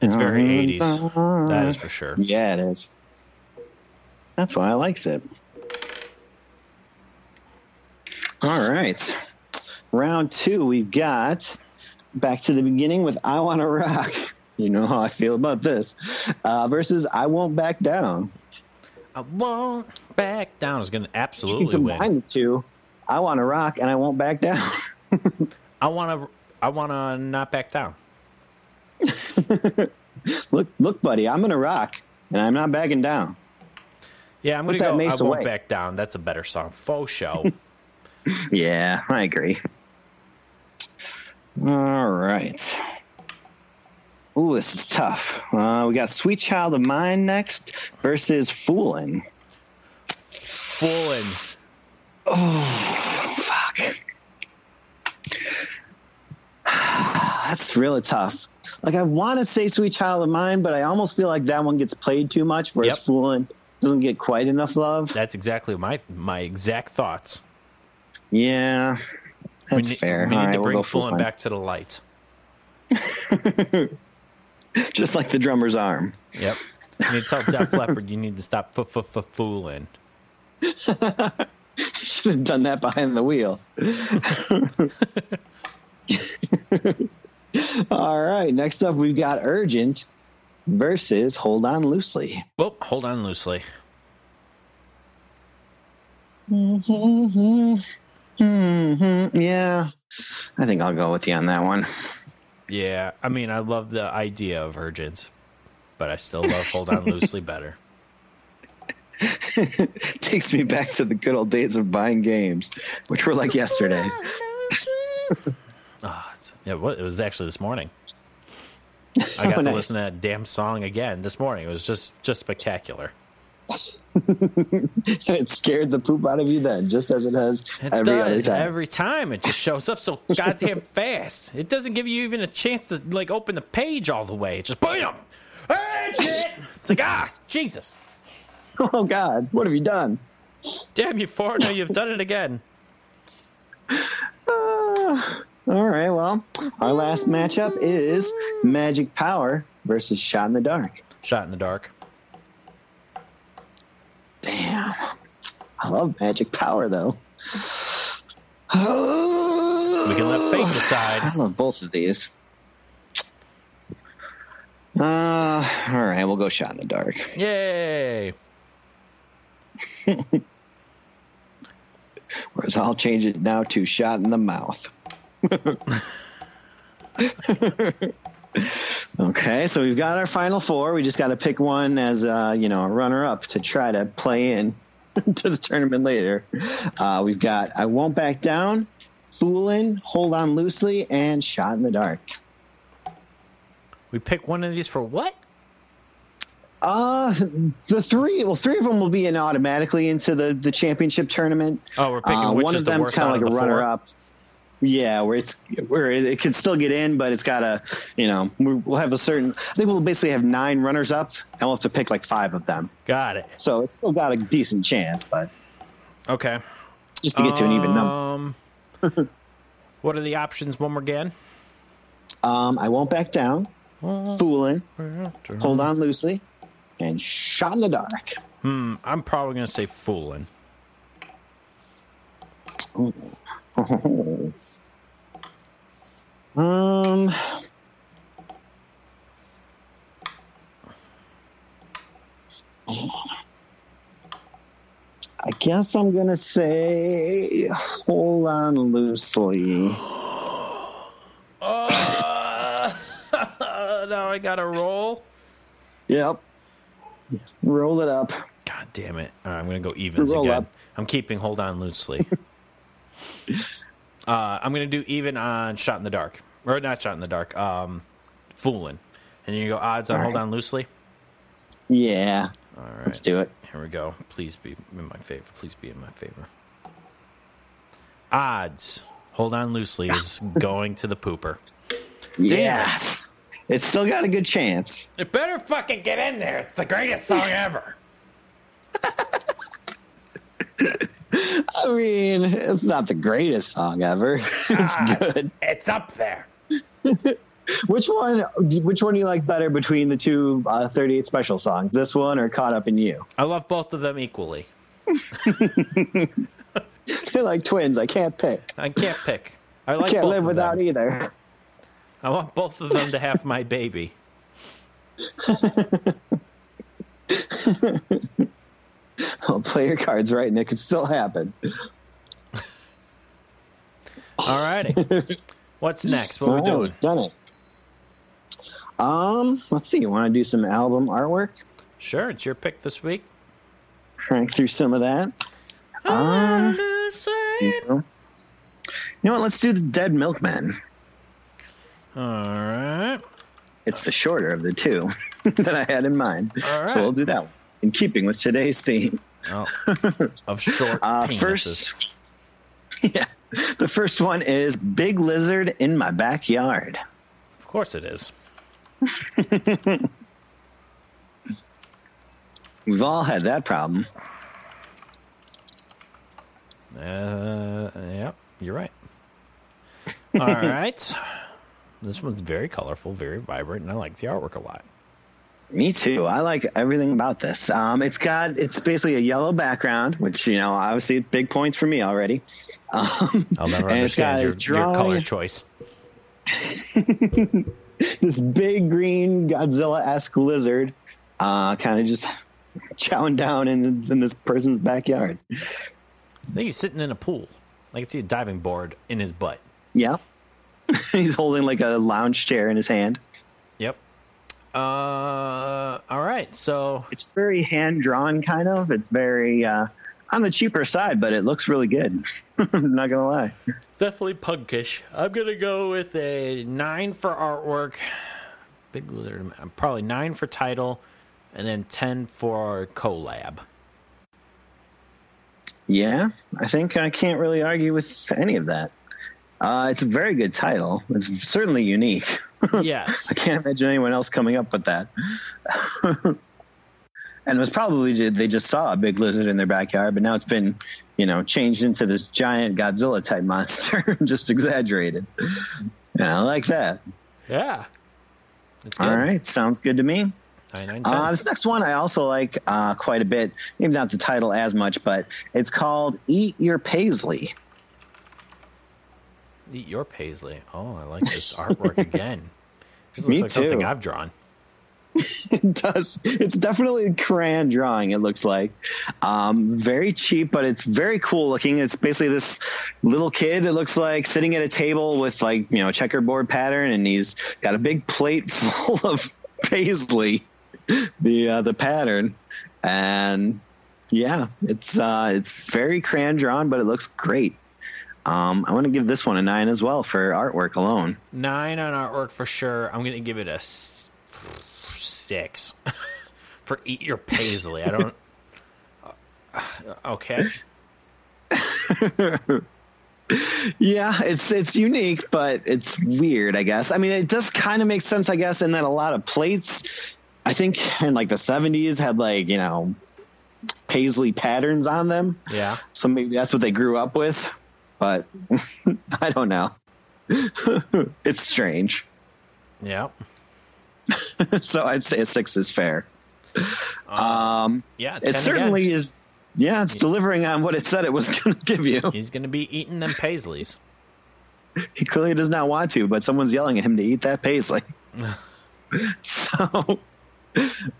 It's very 80s. That is for sure. Yeah, it is. That's why I likes it. All right. Round two, we've got back to the beginning with I Want to Rock. You know how I feel about this. Uh, versus I Won't Back Down. I won't back down is going to You absolutely combine win. the two. I Want to Rock and I Won't Back Down. I want to. I want to not back down. look, look, buddy, I'm to rock and I'm not backing down. Yeah, I'm gonna that go. I mace won't away. back down. That's a better song. Faux show. Yeah, I agree. All right. Ooh, this is tough. Uh, we got Sweet Child of Mine next versus Foolin'. Fooling. Oh, fuck. That's really tough. Like, I want to say Sweet Child of Mine, but I almost feel like that one gets played too much, whereas Yep. Foolin' doesn't get quite enough love. That's exactly my my exact thoughts. Yeah, that's we need, fair. We All need right, to we'll bring go Fooling Foolin'. back to the light. Just like the drummer's arm. Yep. You need to tell Def Leppard you need to stop f f f fooling. Should have done that behind the wheel. All right. Next up, we've got Urgent versus Hold On Loosely. Well, hold on loosely. hmm Yeah, I think I'll go with you on that one. Yeah, I mean, I love the idea of Urgent, but I still love Hold On Loosely better. Takes me back to the good old days of buying games, which were like yesterday. It's, yeah, what, it was actually this morning. I got Oh, to nice. listen to that damn song again this morning. It was just just spectacular. it scared the poop out of you then, just as it has It every other time. every time. It just shows up so goddamn fast. It doesn't give you even a chance to like open the page all the way. It just bam, hey, shit. It's like ah, Jesus, Oh God, what have you done? damn you, Fortnite, you've done it again. Uh, all right, well, our last matchup is Magic Power versus Shot in the Dark. Shot in the dark. Damn. I love Magic Power, though. We can let fate decide. I love both of these. Uh, all right, we'll go Shot in the Dark. Yay! Whereas I'll change it now to Shot in the Mouth. okay, so we've got our final four. We just got to pick one as uh, you know a runner-up to try to play in to the tournament later. Uh, we've got I won't back down, Foolin', Hold On Loosely, and Shot in the Dark. We pick one of these for what? Uh, the three, well, three of them will be in automatically into the, the championship tournament. Oh, we're picking Uh, which one of the them's kind of like a runner four. up. Yeah, where it's where it, could still get in, but it's got to, you know, we- we'll have a certain. I think we'll basically have nine runners up, and we'll have to pick like five of them. Got it. So it's still got a decent chance, but Okay. just to get to an even number. Um, what are the options one more again? Um, I won't back down. Fooling, Hold On Loosely, and Shot in the Dark. Hmm, I'm probably gonna say fooling. Um, I guess I'm gonna say hold on loosely. Uh, now I gotta roll. Yep. Roll it up. God damn it! All right, I'm gonna go evens Roll again. up. I'm keeping hold on loosely. uh, I'm gonna do even on shot in the dark, or not shot in the dark. Um, fooling, and you go odds on All hold right. on loosely. Yeah. All right, Let's do it. Here we go. Please be in my favor. Please be in my favor. Odds. Hold on loosely is going to the pooper. Yes. It's still got a good chance. It better fucking get in there. It's the greatest song ever. I mean, it's not the greatest song ever. It's Ah. good. It's up there. Which one? Which one do you like better between the two uh, 38 special songs? This one or "Caught Up in You"? I love both of them equally. They're like twins. I can't pick. I can't pick. I like can't live without them. either. I want both of them to have my baby. I'll play your cards right, and it could still happen. Alrighty. What's next? What are we doing? Done it. Um, let's see. You want to do some album artwork? Sure, it's your pick this week. Crank through some of that. Um, you know, you know what? Let's do the Dead Milkmen. Alright. It's the shorter of the two that I had in mind. All right. So we'll do that one in keeping with today's theme. Oh, of short Uh, penises. first, yeah, the first one is Big Lizard in My Backyard. Of course it is. We've all had that problem. Uh, yep, you're right. All right. This one's very colorful, very vibrant, and I like the artwork a lot. Me too. I like everything about this. Um, it's got it's basically a yellow background, which you know obviously big points for me already. Um, I'll never and it's got understand your, your color choice. this big green Godzilla esque lizard, uh, kind of just chowing down in in this person's backyard. I think he's sitting in a pool. I can see a diving board in his butt. Yeah, he's holding like a lounge chair in his hand. Yep. Uh, all right. So It's very hand drawn, kind of. It's very uh, on the cheaper side, but it looks really good. I'm not gonna lie. definitely punkish. I'm gonna go with a nine for artwork. Big lizard. Probably nine for title, and then ten for collab. Yeah, I think I can't really argue with any of that. Uh, it's a very good title. It's certainly unique. Yes. I can't imagine anyone else coming up with that. and it was probably they just saw a big lizard in their backyard, but now it's been, you know, changed into this giant Godzilla type monster, just exaggerated. And I like that. Yeah. All right, sounds good to me. Uh, this next one I also like uh, quite a bit. Maybe not the title as much, but it's called "Eat Your Paisley." Eat your paisley. Oh, I like this artwork again. This looks Me like something. I've drawn. It does. It's definitely a crayon drawing. It looks like um, very cheap, but it's very cool looking. It's basically this little kid. It looks like sitting at a table with like you know checkerboard pattern, and he's got a big plate full of paisley, the uh, the pattern, and yeah, it's uh, it's very crayon drawn, but it looks great. Um, I want to give this one a nine as well for artwork alone. Nine on artwork for sure. I'm going to give it a s- six for Eat Your Paisley. I don't. Okay. Yeah, it's it's unique, but it's weird, I guess. I mean, it does kind of make sense, I guess, in that a lot of plates, I think, in like the '70s, had like you know paisley patterns on them. Yeah. So maybe that's what they grew up with, but I don't know. it's strange. Yeah. so I'd say a six is fair. Um, yeah, it certainly again. is. Yeah, it's delivering on what it said it was going to give you. He's going to be eating them paisleys. He clearly does not want to, but someone's yelling at him to eat that paisley. so,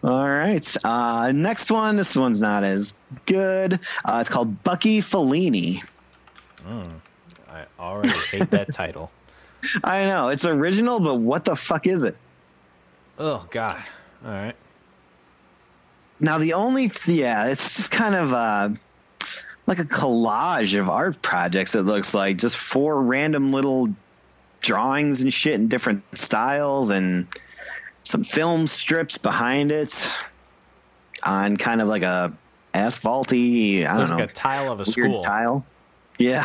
all right. Uh, next one. This one's not as good. Uh, it's called Bucky Fellini. I already hate that title. I know it's original, but what the fuck is it? Oh God! All right. Now the only th- yeah, it's just kind of uh, like a collage of art projects. It looks like just four random little drawings and shit in different styles, and some film strips behind it on kind of like a asphalty. I don't know, like a tile of a school. tile. Yeah,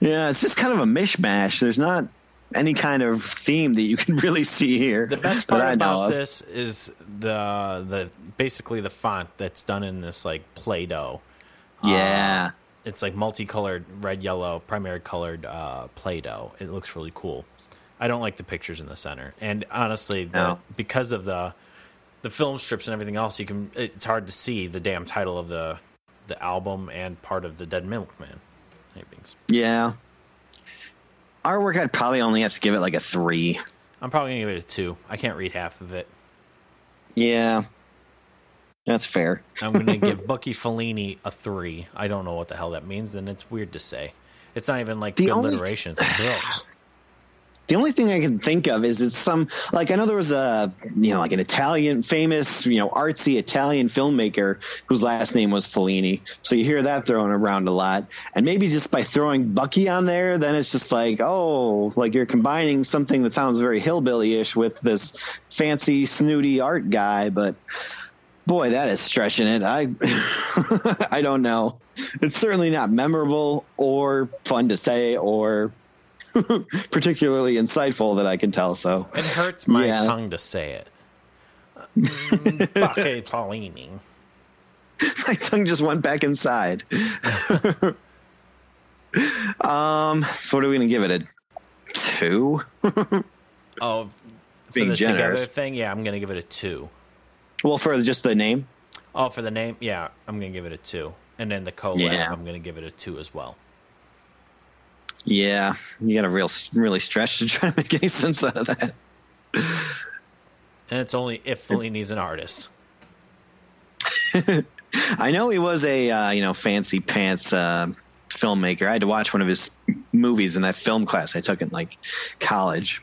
yeah. It's just kind of a mishmash. There's not any kind of theme that you can really see here. The best part I about of. this is the the basically the font that's done in this like Play-Doh. Yeah. Uh, it's like multicolored red, yellow, primary colored uh, Play-Doh. It looks really cool. I don't like the pictures in the center, and honestly, the, No. because of the the film strips and everything else, you can it's hard to see the damn title of the the album and part of the Dead Milkmen tapings. Yeah. Artwork, I'd probably only have to give it like a three. I'm probably gonna give it a two. I can't read half of it. Yeah. That's fair. I'm going to give Bucky Fellini a three. I don't know what the hell that means, and it's weird to say. It's not even like The good only- alliteration. It's like. The only thing I can think of is it's some like I know there was a you know like an Italian famous you know artsy Italian filmmaker whose last name was Fellini. So you hear that thrown around a lot, and maybe just by throwing Bucky on there, then it's just like oh like you're combining something that sounds very hillbilly-ish with this fancy snooty art guy, but. Boy, that is stretching it. I I don't know. It's certainly not memorable or fun to say or particularly insightful that I can tell. So It hurts my Yeah. tongue to say it. Mm, Paulini. My tongue just went back inside. um, so what are we gonna give it? A two? Oh, for Being the generous. together thing, yeah, I'm going to give it a two. well, for just the name. Oh, for the name, yeah, I'm going to give it a two. And then the collab, Yeah. I'm going to give it a two as well. Yeah, you got to real really stretch to try to make any sense out of that. And it's only if Fellini's an artist. I know he was a uh, you know fancy pants uh, filmmaker. I had to watch one of his movies in that film class I took in like college.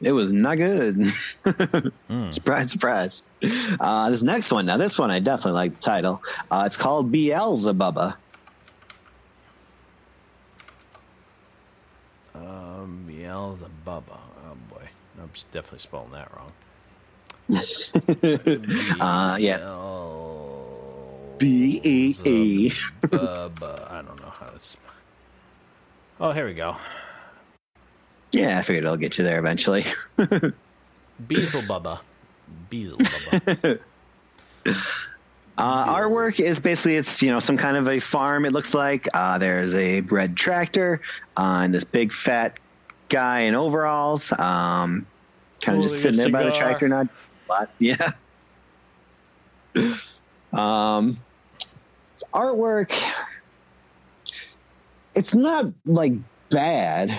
It was not good. Surprise, surprise. Uh, this next one, now this one I definitely like the title. Uh, it's called Beelzebubba. Um, Beelzebubba. Oh, boy. I'm definitely spelling that wrong. Uh, yes. B E E. Bubba. I don't know how to spell. Oh, here we go. Yeah, I figured I'll get you there eventually. Beelzebubba. Beelzebubba. Uh, work is basically it's you know some kind of a farm. It looks like uh, there's a red tractor uh, and this big fat guy in overalls, um, kind of just sitting there by the cigar. tractor. Not but yeah. um, it's artwork. It's not like bad.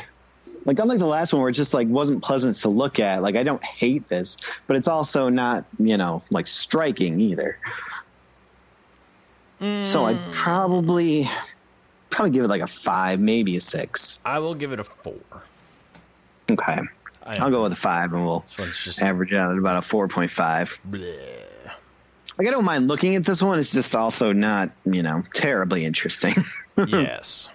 Like unlike the last one where it just like wasn't pleasant to look at. Like I don't hate this, but it's also not you know like striking either. So I'd probably probably give it like a five, maybe a six. I will give it a four. Okay, I'll go with a five, and we'll just. average out at about a four point five. bleh. Like I don't mind looking at this one. It's just also not you know terribly interesting. yes.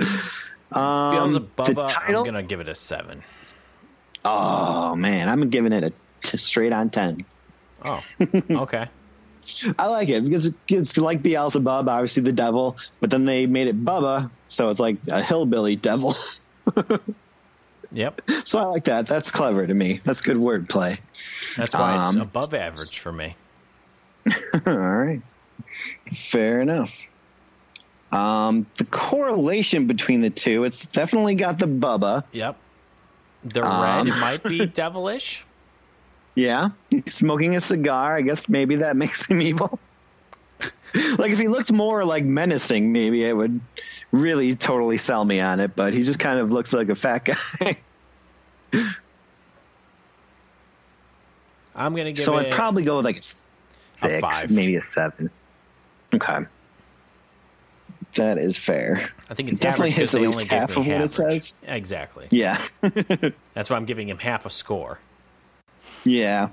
Um, Beelzebubba, title. I'm going to give it a seven. Oh man, I'm giving it a t- straight on ten. Oh, okay. I like it because it's like Beelzebub, obviously the devil, but then they made it Bubba, so it's like a hillbilly devil. Yep. so I like that. That's clever to me. That's good wordplay. That's why it's Um, above average for me. All right. Fair enough. Um, the correlation between the two, it's definitely got the Bubba. Yep. The red Um. it might be devilish. Yeah, he's smoking a cigar. I guess maybe that makes him evil. like if he looked more like menacing, maybe it would really totally sell me on it. But he just kind of looks like a fat guy. I'm gonna give so I'd probably go with like a six, A five. maybe a seven. Okay, that is fair. I think it's It definitely hits at least only half of what it says. Exactly. Yeah, That's why I'm giving him half a score. yeah.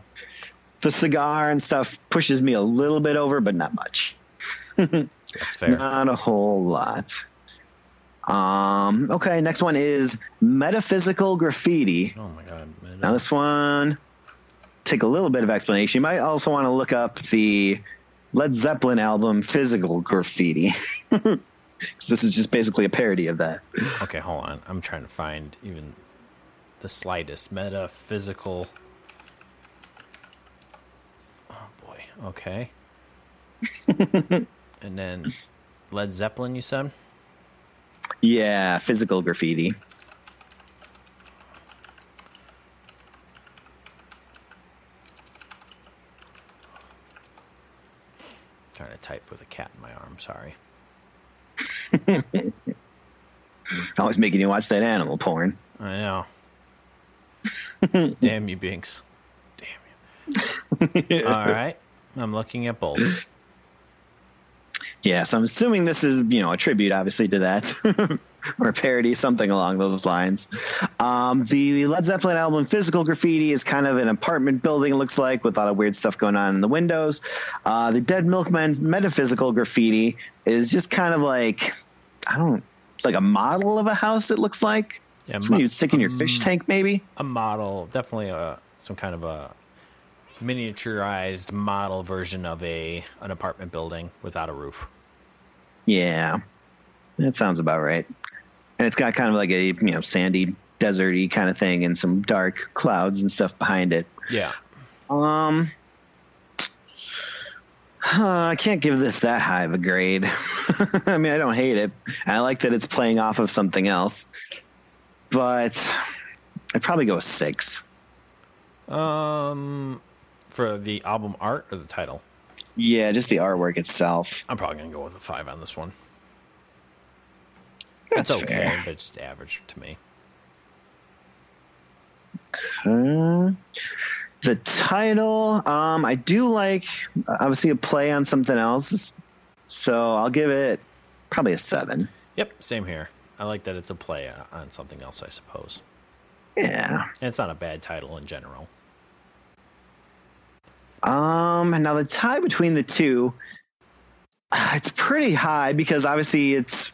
The cigar and stuff pushes me a little bit over, but not much. That's fair. Not a whole lot. Um, okay, next one is metaphysical graffiti. Oh my god. man. Now this one take a little bit of explanation. You might also want to look up the Led Zeppelin album Physical Graffiti. 'Cause this is just basically a parody of that. Okay, hold on. I'm trying to find even the slightest metaphysical. Oh boy. Okay. and then Led Zeppelin, you said? Yeah, physical graffiti. trying to type with a cat in my arm. Sorry. Always making you watch that animal porn. I know. Damn you, Binks. Damn you. All right. I'm looking at both. Yeah, so I'm assuming this is, you know, a tribute, obviously, to that, or a parody, something along those lines. Um, the Led Zeppelin album Physical Graffiti is kind of an apartment building, it looks like, with a lot of weird stuff going on in the windows. Uh, the Dead Milkmen Metaphysical Graffiti is just kind of like, I don't, like a model of a house, it looks like. Yeah, Something mo- you'd stick in your fish tank, maybe. a model, definitely a some kind of a miniaturized model version of a an apartment building without a roof. Yeah, that sounds about right. And it's got kind of like a you know sandy, deserty kind of thing, and some dark clouds and stuff behind it. Yeah. Um, uh, I can't give this that high of a grade. I mean, I don't hate it. I like that it's playing off of something else, but I'd probably go with six. Um, for the album art or the title, Yeah, just the artwork itself. I'm probably gonna go with a five on this one. That's it's okay, fair. but just average to me. Uh, the title, um, I do like obviously a play on something else, so I'll give it probably a seven. Yep, same here. I like that it's a play uh, on something else, I suppose. Yeah. And it's not a bad title in general. Um, now the tie between the two, it's pretty high because obviously it's.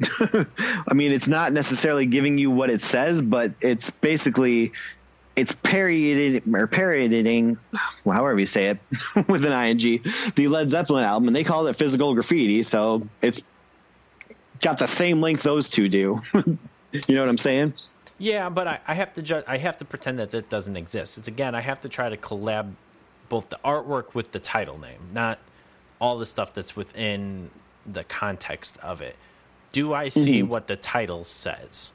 I mean, it's not necessarily giving you what it says, but it's basically it's parodying or parodying, however you say it, with an ing, the Led Zeppelin album, and they called it physical graffiti, so it's got the same length those two do. you know what I'm saying? Yeah, but I, I have to ju- I have to pretend that that doesn't exist. It's again, I have to try to collab both the artwork with the title name, not all the stuff that's within the context of it. Do I see mm-hmm. what the title says?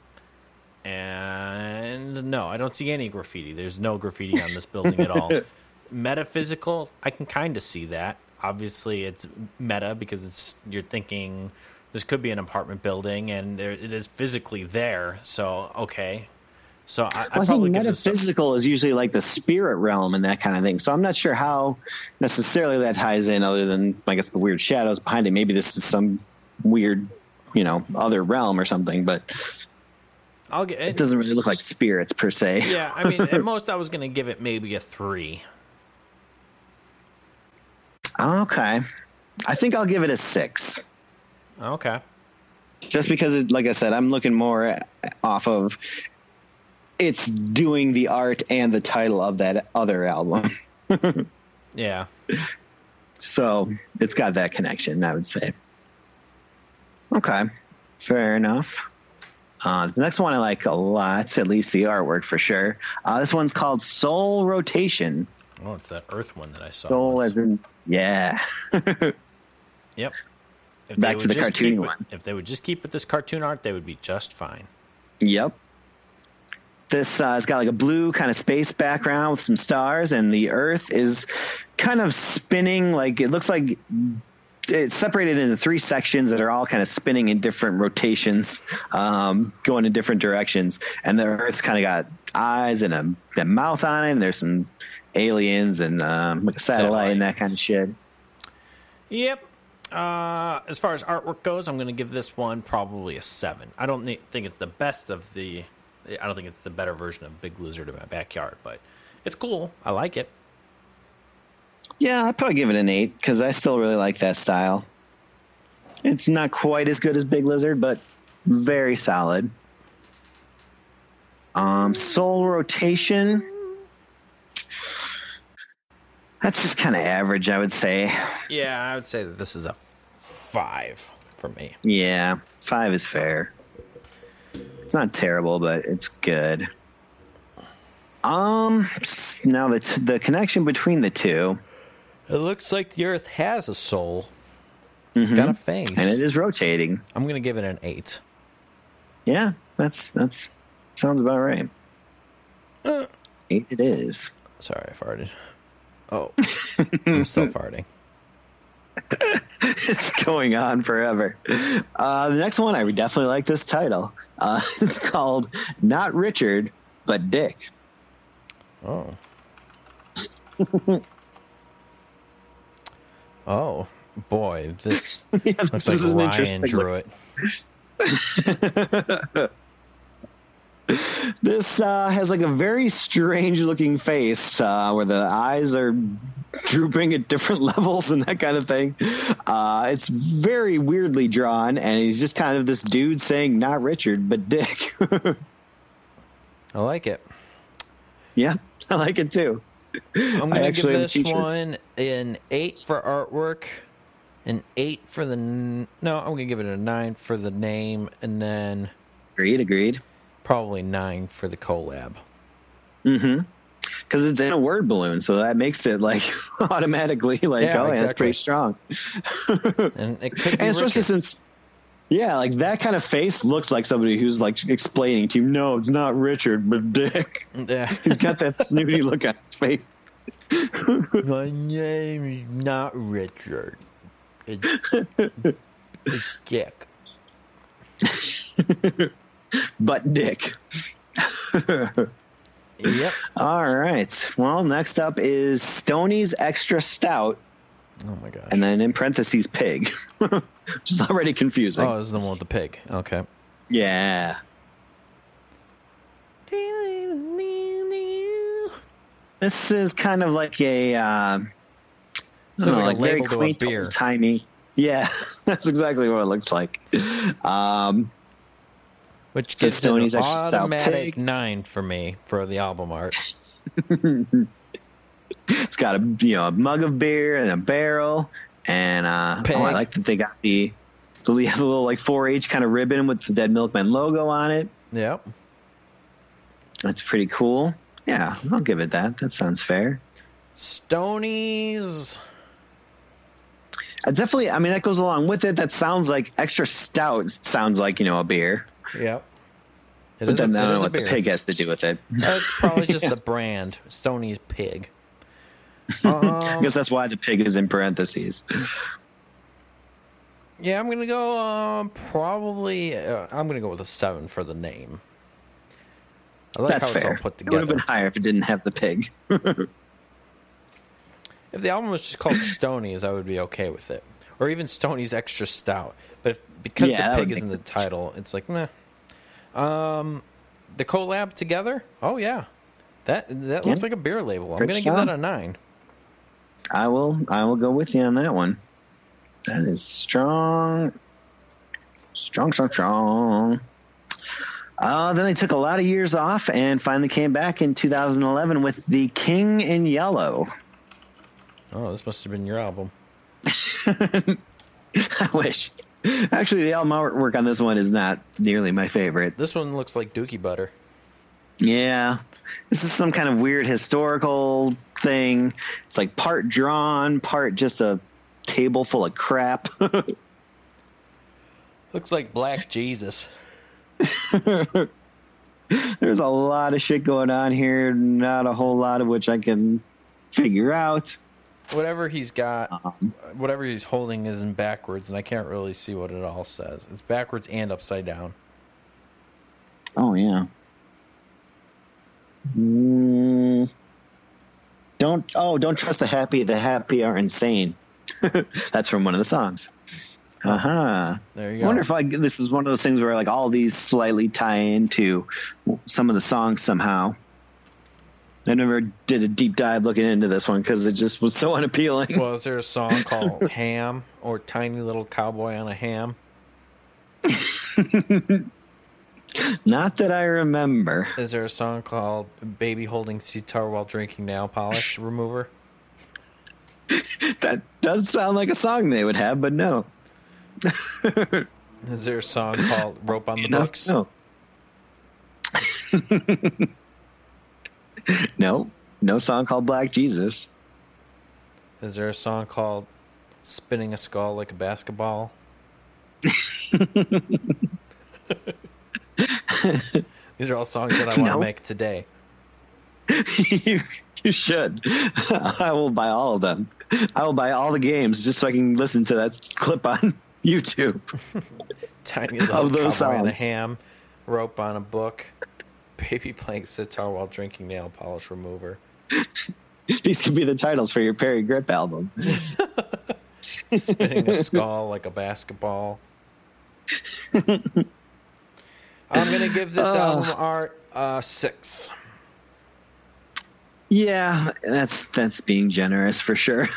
And no, I don't see any graffiti. There's no graffiti on this building at all. Metaphysical, I can kind of see that. Obviously, it's meta because it's you're thinking this could be an apartment building, and there, it is physically there. So okay, so I, Well, I think metaphysical is usually like the spirit realm and that kind of thing. So I'm not sure how necessarily that ties in, other than I guess the weird shadows behind it. Maybe this is some weird, you know, other realm or something. But I'll get it doesn't really look like spirits per se. Yeah, I mean, at most, I was going to give it maybe a three. Okay, I think I'll give it a six, Okay. just because, it, like I said, I'm looking more off of it's doing the art and the title of that other album. Yeah. So it's got that connection, I would say. Okay, fair enough. Uh, the next one I like a lot, at least the artwork for sure. Uh, this one's called Soul Rotation. Oh, it's that Earth one that I saw. Soul once. as in, yeah. Yep. If Back to the keep one. If they would just keep with this cartoon art, they would be just fine. Yep. This uh, has got like a blue kind of space background with some stars, and the Earth is kind of spinning. Like it looks like it's separated into three sections that are all kind of spinning in different rotations, um, going in different directions. And the Earth's kind of got eyes and a, a, mouth on it, and there's some aliens and um, like a satellite, satellite and that kind of shit. Yep. Uh, as far as artwork goes, I'm going to give this one probably a seven. I don't think it's the best of the. I don't think it's the better version of Big Lizard in my backyard, but it's cool. I like it. Yeah, I'd probably give it an eight because I still really like that style. It's not quite as good as Big Lizard, but very solid. Um, soul rotation. That's just kind of average, I would say. Yeah, I would say that this is a five for me. Yeah, five is fair. It's not terrible, but it's good. Um, now the the connection between the two. It looks like the Earth has a soul. It's mm-hmm. got a face, and it is rotating. I'm going to give it an eight. Yeah, that's that's sounds about right. Uh, eight it is. Sorry, I farted. Oh, I'm still farting. It's going on forever. Uh, the next one, I would definitely like this title. Uh, it's called Not Richard, but Dick. Oh. Oh boy, this yeah, looks this like Ryan drew it. this uh, has like a very strange looking face uh, where the eyes are drooping at different levels and that kind of thing. Uh, it's very weirdly drawn, and he's just kind of this dude saying, "Not Richard, but Dick." I like it. Yeah, I like it too. I'm going to give this one an eight for artwork, an eight for the no. I'm going to give it a nine for the name, and then agreed, agreed. Probably nine for the collab. Mm-hmm. Because it's in a word balloon, so that makes it like automatically like, yeah, oh, exactly. yeah, that's pretty strong. and it could be and especially since yeah, like that kind of face looks like somebody who's like explaining to you, no, it's not Richard, but Dick. Yeah. He's got that snooty look on his face. My name is not Richard. It's, it's Dick. But Dick. yep. All right. Well, next up is Stoney's Extra Stout. Oh my god! And then in parentheses, pig, which is already confusing. Oh, this is the one with the pig. Okay. Yeah. This is kind of like a uh, know, like very quaint, tiny. Yeah, that's exactly what it looks like. Um, Which gives Stoney's an automatic nine for me for the album art. it's got a you know a mug of beer and a barrel, and uh, oh, I like that they got the the, little like 4-H kind of ribbon with the Dead Milkmen logo on it. Yep, that's pretty cool. Yeah, I'll give it that. That sounds fair. Stoney's. I definitely. I mean, that goes along with it. That sounds like extra stout. Sounds like you know a beer. Yep. It but then a, I don't know what the pig has to do with it. It's probably just yes. the brand, Stoney's Pig. Um, I guess that's why the pig is in parentheses. Yeah, I'm gonna go. Um, probably, uh, I'm gonna go with a seven for the name. I like that's how fair. it's all put together. It would have been higher if it didn't have the pig. if the album was just called Stoney's, I would be okay with it, or even Stoney's Extra Stout. But because yeah, the pig is in the sense. title, it's like, meh. Um, the collab together. Oh yeah, that that yeah. looks like a beer label. I'm to give that a nine. I will. I will go with you on that one. That is strong, strong, strong, strong. Uh, then they took a lot of years off and finally came back in 2011 with The King in Yellow. Oh, this must have been your album. I wish. Actually, the album artwork on this one is not nearly my favorite. This one looks like Dookie Butter. Yeah. This is some kind of weird historical thing. It's like part drawn, part just a table full of crap. Looks like Black Jesus. There's a lot of shit going on here. Not a whole lot of which I can figure out. Whatever he's got, Um, whatever he's holding is in backwards, and I can't really see what it all says. It's backwards and upside down. oh yeah. Mm, don't oh don't trust the happy. The happy are insane. That's from one of the songs. Uh huh. There you go. I wonder if like this is one of those things where like all these slightly tie into some of the songs somehow. I never did a deep dive looking into this one because it just was so unappealing. well, is there a song called Ham or Tiny Little Cowboy on a Ham? Not that I remember. Is there a song called Baby Holding Sitar While Drinking Nail Polish Remover? That does sound like a song they would have, but no. Is there a song called Rope on the No, Books? No. no. No song called Black Jesus. Is there a song called Spinning a Skull Like a Basketball? These are all songs that I want to No. make today. you, you should. I will buy all of them. I will buy all the games just so I can listen to that clip on YouTube. Tiny little Of those cowboy on a ham, rope on a book, baby playing sitar while drinking nail polish remover. These could be the titles for your Parry Gripp album. spinning a skull like a basketball. I'm gonna give this Oh. album art uh, six. Yeah, that's that's being generous for sure.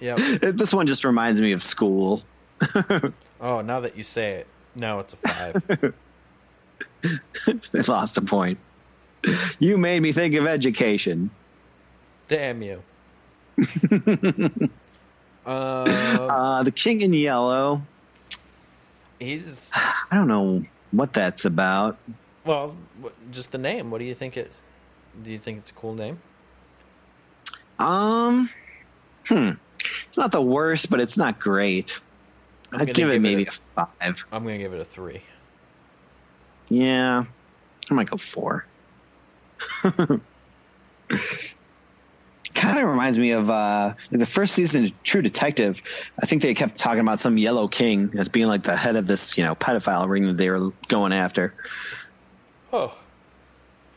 Yep. this one just reminds me of school. Oh, now that you say it, no, it's a five. I lost a point. You made me think of education. Damn you. uh, Uh, the King in Yellow. he's I don't know what that's about. well, just the name. What do you think it? Do you think it's a cool name? Um, hmm. It's not the worst, but it's not great. I'm I'd give it give it maybe a- a five. I'm gonna give it a three. Yeah, I might go four. kind of reminds me of uh, the first season of True Detective. I think they kept talking about some Yellow King as being like the head of this, you know, pedophile ring that they were going after. Oh,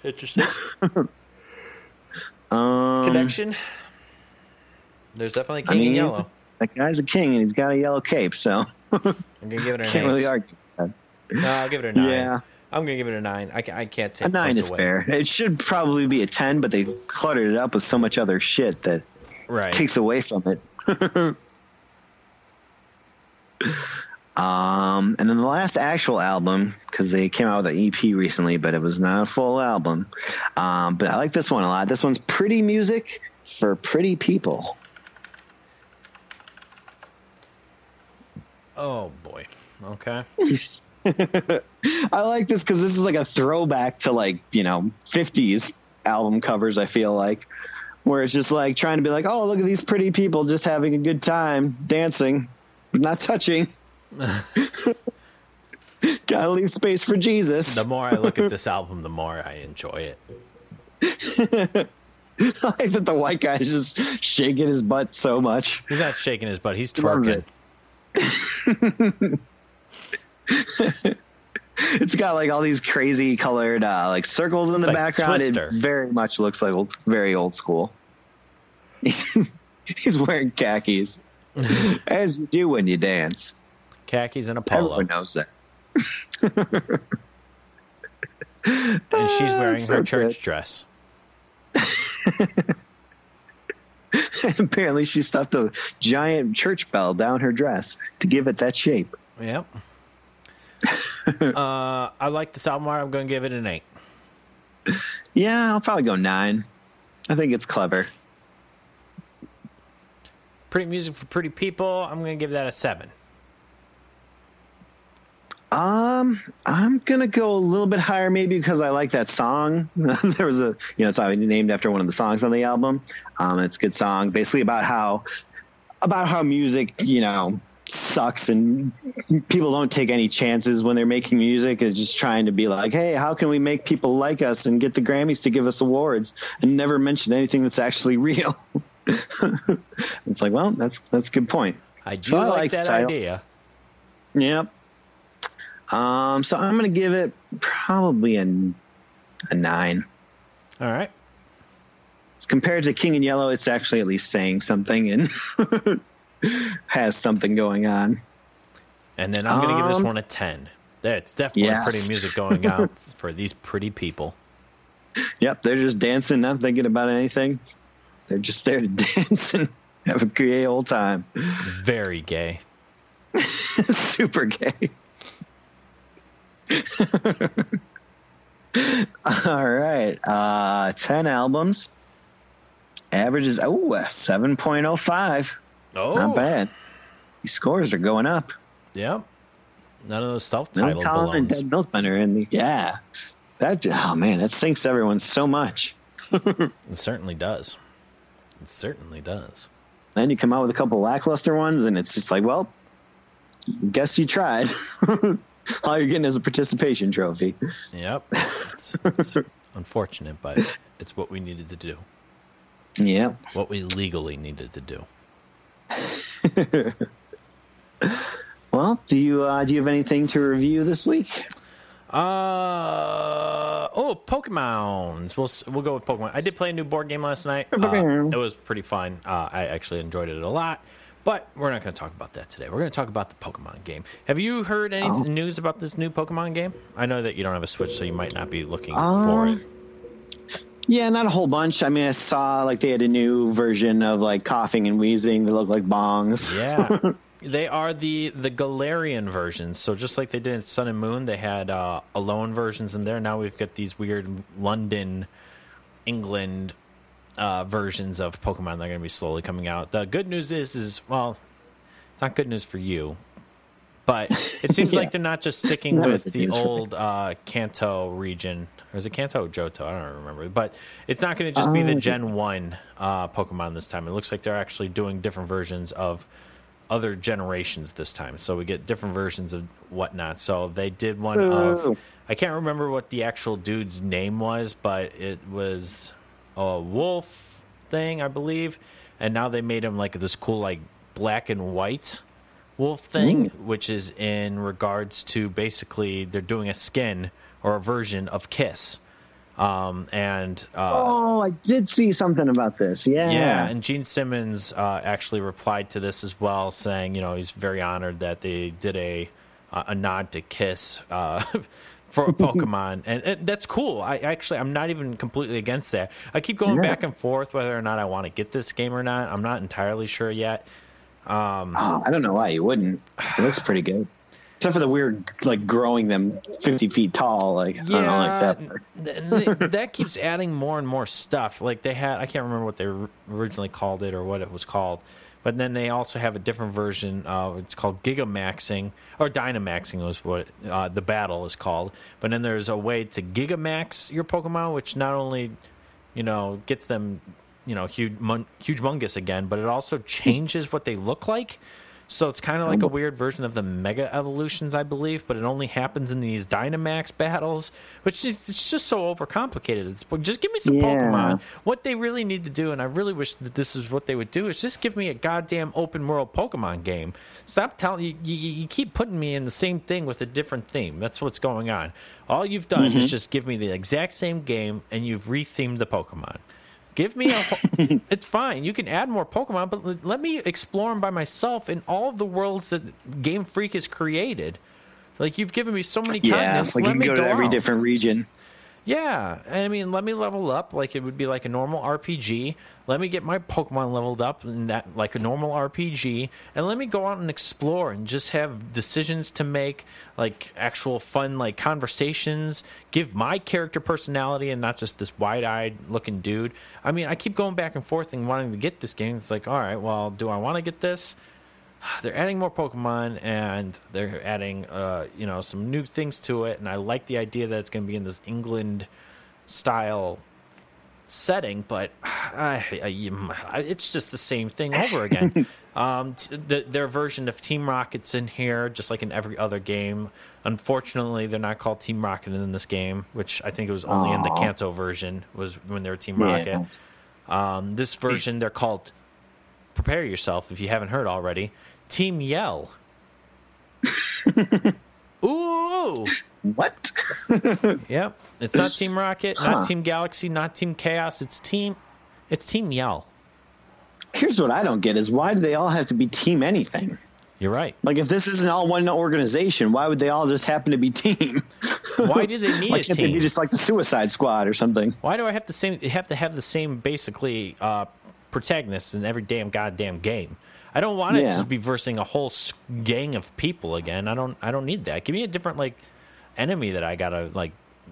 interesting Um, connection. There's definitely I King in Yellow. That guy's a king and he's got a yellow cape, so I'm gonna give it an can't eight. really argue. That. No, I'll give it a nine. Yeah. I'm gonna give it a nine. I, I can't take A nine is away. fair. It should probably be a ten, but they cluttered it up with so much other shit that Right. takes away from it. um, and then the last actual album, because they came out with an EP recently, but it was not a full album. Um, but I like this one a lot. This one's pretty music for pretty people. Oh boy. Okay. I like this because this is like a throwback to like you know 50s album covers. I feel like where it's just like trying to be like, oh look at these pretty people just having a good time dancing, but not touching. Gotta leave space for Jesus. The more I look at this album, the more I enjoy it. I like that the white guy is just shaking his butt so much. He's not shaking his butt. He's twerking. It. It's got like all these crazy colored uh, like circles in the like background. Twister. It very much looks like old, very old school. He's wearing khakis, as you do when you dance. Khakis and a polo, Everyone knows that. and she's wearing so her church good. dress. Apparently, she stuffed a giant church bell down her dress to give it that shape. Yep. uh, I like this album art. I'm going to give it an eight. Yeah, I'll probably go nine. I think it's clever. Pretty music for pretty people. I'm going to give that a seven. Um, I'm gonna go a little bit higher, maybe because I like that song. there was a, you know, it's named after one of the songs on the album. Um, it's a good song, basically about how, about how music, you know, sucks and people don't take any chances when they're making music is just trying to be like hey how can we make people like us and get the grammys to give us awards and never mention anything that's actually real it's like well that's that's a good point I do so like, like, that idea. Yep. Um, so I'm going to give it probably a, a nine. All right. It's compared to King in Yellow, it's actually at least saying something and has something going on. And then I'm going to give this um, one a 10. That's definitely yes. pretty music going on for these pretty people. Yep, they're just dancing, not thinking about anything. They're just there to dance and have a gay old time. Very gay. Super gay. All right. Uh, 10 albums. Average is, oh, 7.05. Oh. Not bad. These scores are going up. Yep. None of those self-titled Milk and Dead Milkmen are in the, yeah. That, oh man, that sinks everyone so much. it certainly does. It certainly does. Then you come out with a couple lackluster ones, and it's just like, well, guess you tried. All you're getting is a participation trophy. Yep. It's, it's unfortunate, but it's what we needed to do. Yeah. What we legally needed to do. well, do you uh, do you have anything to review this week? Uh oh, Pokemons. We'll we'll go with Pokemon. I did play a new board game last night. Uh, it was pretty fun. Uh, I actually enjoyed it a lot. But we're not going to talk about that today. We're going to talk about the Pokemon game. Have you heard any oh. news about this new Pokemon game? I know that you don't have a Switch, so you might not be looking um, for it. Yeah, not a whole bunch. I mean, I saw like they had a new version of like Koffing and Weezing that looked like bongs. Yeah. They are the the Galarian versions. So just like they did in Sun and Moon, they had uh, Alolan versions in there. Now we've got these weird London, England uh, versions of Pokemon that are going to be slowly coming out. The good news is, is well, it's not good news for you, but it seems yeah. like they're not just sticking not with the old uh, Kanto region. Or is it Kanto or Johto? I don't remember. But it's not going to just be the oh, Gen 1 uh, Pokemon this time. It looks like they're actually doing different versions of other generations this time. So we get different versions of whatnot. So they did one of I can't remember what the actual dude's name was, but it was a wolf thing, I believe. And now they made him like this cool like black and white wolf thing, Ooh. which is in regards to basically they're doing a skin or a version of Kiss. Um, and uh, oh, I did see something about this. Yeah, yeah. And Gene Simmons uh, actually replied to this as well, saying, you know, he's very honored that they did a a nod to Kiss uh, for Pokemon, and, and, that's cool. I actually, I'm not even completely against that. I keep going yeah. back and forth whether or not I want to get this game or not. I'm not entirely sure yet. Um, oh, I don't know why you wouldn't. It looks pretty good. Except for the weird like growing them 50 feet tall like yeah, I don't like that. that keeps adding more and more stuff. Like they had i can't remember what they originally called it or what it was called but then they also have a different version uh, it's called gigamaxing or dynamaxing was what uh, the battle is called. But then there's a way to gigamax your pokemon which not only you know gets them you know huge mon- huge mungus again but it also changes what they look like so it's kind of like a weird version of the Mega Evolutions, I believe, but it only happens in these Dynamax battles, which is it's just so overcomplicated. It's, just give me some yeah. Pokemon. What they really need to do, and I really wish that this is what they would do, is just give me a goddamn open world Pokemon game. Stop telling you, you, you keep putting me in the same thing with a different theme. That's what's going on. All you've done mm-hmm. is just give me the exact same game, and you've rethemed the Pokemon. Give me a. it's fine. You can add more Pokemon, but let me explore them by myself in all of the worlds that Game Freak has created. Like you've given me so many yeah, continents. like let you can go, go to every out. different region. Yeah, I mean, let me level up like it would be like a normal RPG. Let me get my Pokemon leveled up in that like a normal RPG, and let me go out and explore and just have decisions to make, like actual fun like conversations. Give my character personality and not just this wide-eyed looking dude. I mean, I keep going back and forth and wanting to get this game. It's like, all right, well, do I want to get this? they're adding more Pokemon and they're adding, uh, you know, some new things to it. And I like the idea that it's going to be in this England style setting, but I, I, it's just the same thing over again. um, t- the, their version of Team Rocket's in here, just like in every other game. Unfortunately, they're not called Team Rocket in this game, which I think it was only in the Kanto version was when they were Team Yeah. Rocket. Um, this version, they're called. Prepare yourself if you haven't heard already. Team Yell. Ooh. What? Yep. It's not Team Rocket, Huh. not Team Galaxy, not Team Chaos. It's Team. It's Team Yell. Here's what I don't get: is why do they all have to be team anything? You're right. Like, if this isn't all one organization, why would they all just happen to be team? Why do they need Why a can't they be just like the Suicide Squad or something? Why do I have the same? Have to have the same basically uh, protagonists in every damn goddamn game. I don't want to Yeah. just be versing a whole gang of people again. I don't. I don't need that. Give me a different like enemy that I gotta like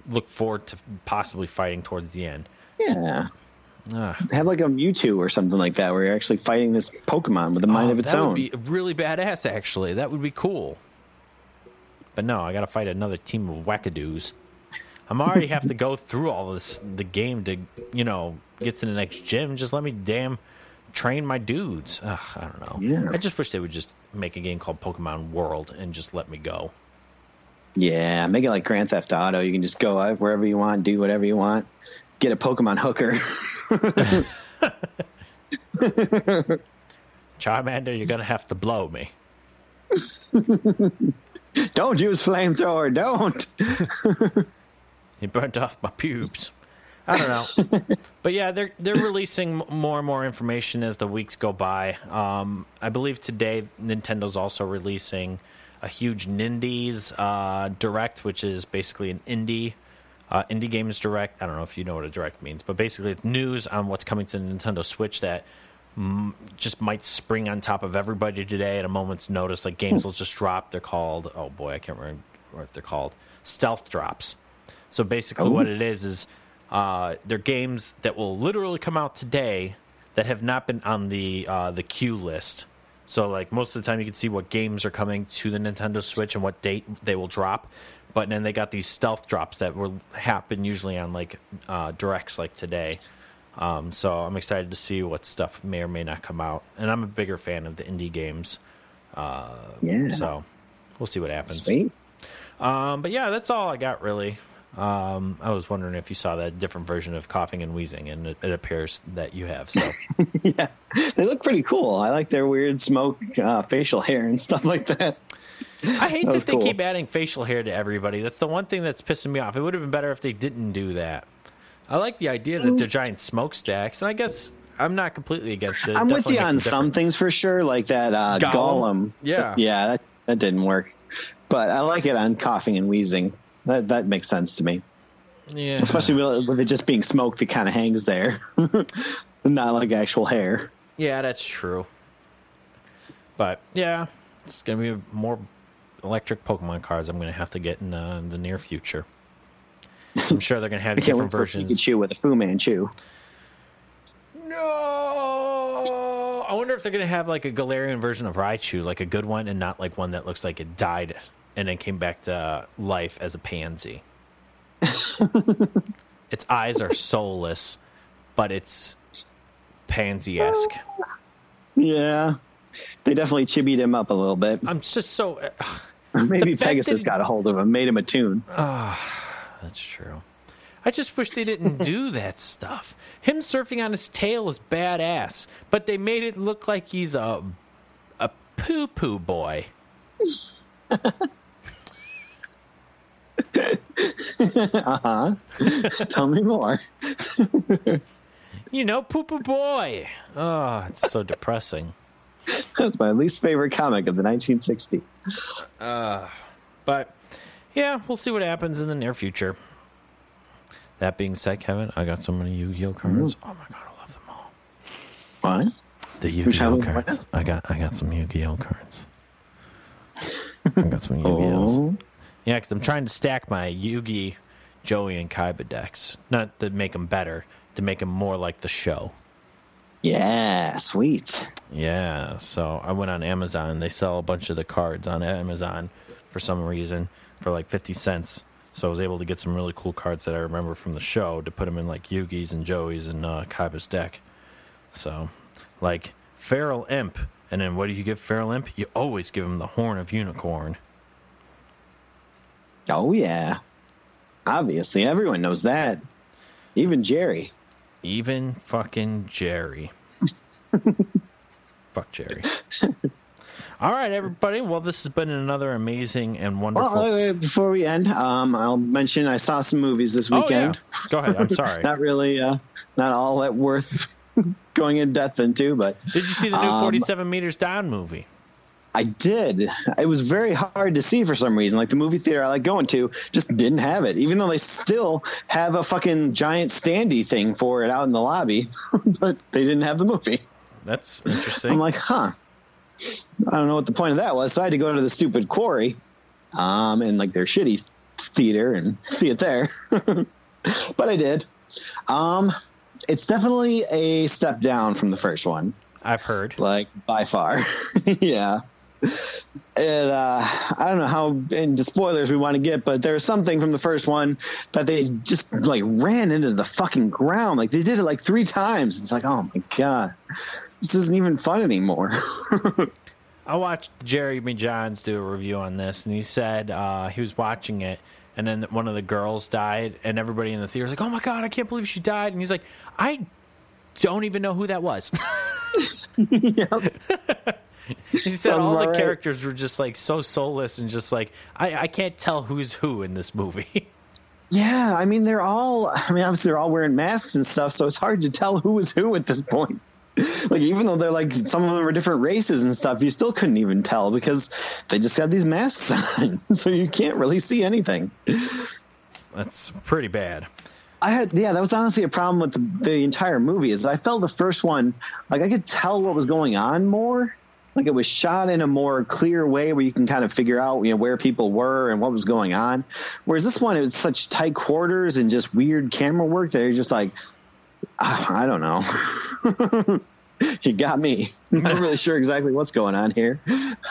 look forward to possibly fighting towards the end. Yeah, Ugh. have like a Mewtwo or something like that, where you're actually fighting this Pokemon with a mind Oh, of its that own. would be really badass. Actually, that would be cool. But no, I got to fight another team of wackadoos. I'm already have to go through all this the game to you know get to the next gym. Just let me damn train my dudes. Ugh, I don't know. Yeah. I just wish they would just make a game called Pokemon World and just let me go. Yeah, make it like Grand Theft Auto. You can just go out wherever you want, do whatever you want. Get a Pokemon hooker. Charmander, you're gonna have to blow me. don't use flamethrower. Don't. He burnt off my pubes. I don't know, but yeah, they're they're releasing more and more information as the weeks go by. Um, I believe today Nintendo's also releasing a huge Nindies uh, Direct, which is basically an indie uh, indie games direct. I don't know if you know what a direct means, but basically it's news on what's coming to the Nintendo Switch that mm, just might spring on top of everybody today at a moment's notice. Like games will just drop. They're called oh boy, I can't remember what they're called. Stealth drops. So basically, Oh. what it is is uh, they're games that will literally come out today that have not been on the uh, the queue list. So like most of the time, you can see what games are coming to the Nintendo Switch and what date they will drop. But then they got these stealth drops that will happen usually on like uh, directs like today. Um, so I'm excited to see what stuff may or may not come out. And I'm a bigger fan of the indie games. Uh, Yeah. So we'll see what happens. Sweet. Um, but yeah, that's all I got really. Um, I was wondering if you saw that different version of Koffing and Weezing, and it, it appears that you have. So yeah, they look pretty cool. I like their weird smoke uh, facial hair and stuff like that. I hate That that, they cool. keep adding facial hair to everybody. That's the one thing that's pissing me off. It would have been better if they didn't do that. I like the idea that they're giant smokestacks, and I guess I'm not completely against it. I'm with you on some things for sure, like that uh, Golem? Golem. Yeah. yeah, that, that didn't work. But I like it on Koffing and Weezing. That that makes sense to me, Yeah, especially with, with it just being smoke that kind of hangs there, not like actual hair. Yeah, that's true. But yeah, it's gonna be more electric Pokemon cards. I'm gonna have to get in uh, the near future. I'm sure they're gonna have different versions. Pikachu with a Fu Manchu. No, I wonder if they're gonna have like a Galarian version of Raichu, like a good one, and not like one that looks like it died and then came back to life as a pansy. its eyes are soulless, but it's pansy esque. Yeah, they definitely chibied him up a little bit. I'm just so. uh, Maybe Pegasus that- got a hold of him, made him a toon. That's true. I just wish they didn't do that stuff. Him surfing on his tail is badass, but they made it look like he's a a poo poo boy. Uh-huh. Tell me more. You know, poo poo boy. Oh, it's so depressing. That's my least favorite comic of the 1960s. Uh, but yeah, we'll see what happens in the near future. That being said, Kevin, I got so many Yu-Gi-Oh cards. Mm-hmm. Oh my god, I love them all. What? The Yu-Gi-Oh cards. I got I got some Yu-Gi-Oh cards. I got some oh. Yu-Gi-Ohs. Oh, Yeah, because I'm trying to stack my Yugi, Joey, and Kaiba decks. Not to make them better, to make them more like the show. yeah, sweet. Yeah, so I went on Amazon. They sell a bunch of the cards on Amazon for some reason for like 50 cents. So I was able to get some really cool cards that I remember from the show to put them in like Yugi's and Joey's and uh, Kaiba's deck. So, like Feral Imp, and then what do you give Feral Imp? You always give him the Horn of Unicorn. Oh yeah, obviously everyone knows that. Even Jerry. Even fucking Jerry. Fuck Jerry. All right, everybody. Well, this has been another amazing and wonderful. Well, uh, before we end, um, I'll mention I saw some movies this weekend. Oh, yeah. Go ahead. I'm sorry. not really, uh, not all that worth going in depth into, but did you see the new um, 47 meters down movie? I did. It was very hard to see for some reason. Like the movie theater I like going to just didn't have it, even though they still have a fucking giant standy thing for it out in the lobby, but they didn't have the movie. That's interesting. I'm like, huh. I don't know what the point of that was. So I had to go to the stupid quarry, um, and like their shitty theater and see it there. but I did. Um, it's definitely a step down from the first one. I've heard. Like by far. yeah. And uh, I don't know how into spoilers we want to get, but there's something from the first one that they just like ran into the fucking ground. Like they did it like three times. It's like, oh my god, this isn't even fun anymore. I watched Jeremy Jahns do a review on this, and he said uh, he was watching it, and then one of the girls died, and everybody in the theater was like, "Oh my god, I can't believe she died!" And he's like, "I don't even know who that was." yep. he said Sounds all the right. characters were just like so soulless and just like I, I can't tell who's who in this movie. Yeah, I mean they're all I mean obviously they're all wearing masks and stuff, so it's hard to tell who is who at this point. like even though they're like some of them are different races and stuff, you still couldn't even tell because they just had these masks on, so you can't really see anything. That's pretty bad. I had yeah, that was honestly a problem with the, the entire movie. Is I felt the first one like I could tell what was going on more like it was shot in a more clear way where you can kind of figure out you know where people were and what was going on. Whereas this one it was such tight quarters and just weird camera work that you're just like oh, i don't know. You got me. I'm not really sure exactly what's going on here.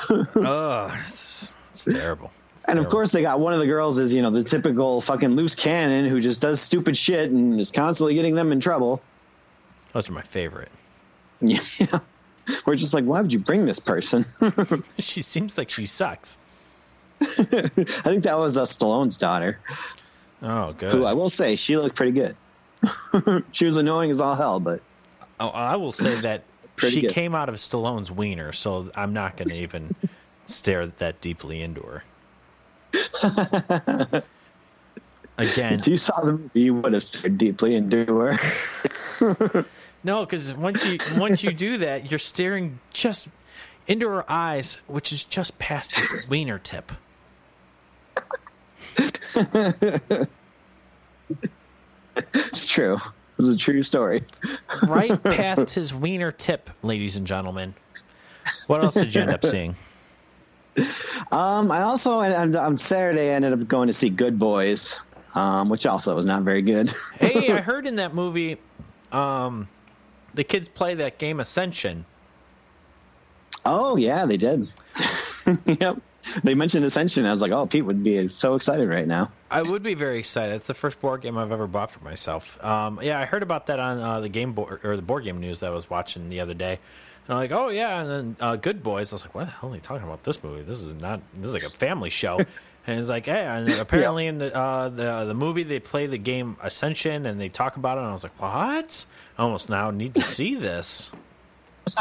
Oh it's, it's terrible. And of course, they got one of the girls is you know the typical fucking loose cannon who just does stupid shit and is constantly getting them in trouble. Those are my favorite. Yeah, we're just like, why would you bring this person? she seems like she sucks. I think that was a Stallone's daughter. Oh, good. Who I will say, she looked pretty good. she was annoying as all hell, but oh, I will say that she good. came out of Stallone's wiener, so I'm not going to even stare that deeply into her. Again, if you saw the movie, you would have stared deeply into her. No, because once you once you do that, you're staring just into her eyes, which is just past the wiener tip. it's true. It's a true story. right past his wiener tip, ladies and gentlemen. What else did you end up seeing? Um, I also on Saturday I ended up going to see Good Boys, um, which also was not very good. hey, I heard in that movie, um, the kids play that game Ascension. Oh yeah, they did. yep. They mentioned Ascension. I was like, oh, Pete would be so excited right now. I would be very excited. It's the first board game I've ever bought for myself. Um, yeah, I heard about that on uh, the game board or the board game news that I was watching the other day. And I'm like, oh yeah, and then uh, Good Boys. I was like, what the hell are they talking about this movie? This is not. This is like a family show. and it's like, hey, and apparently yeah. in the, uh, the the movie they play the game Ascension and they talk about it. And I was like, what? I almost now need to see this.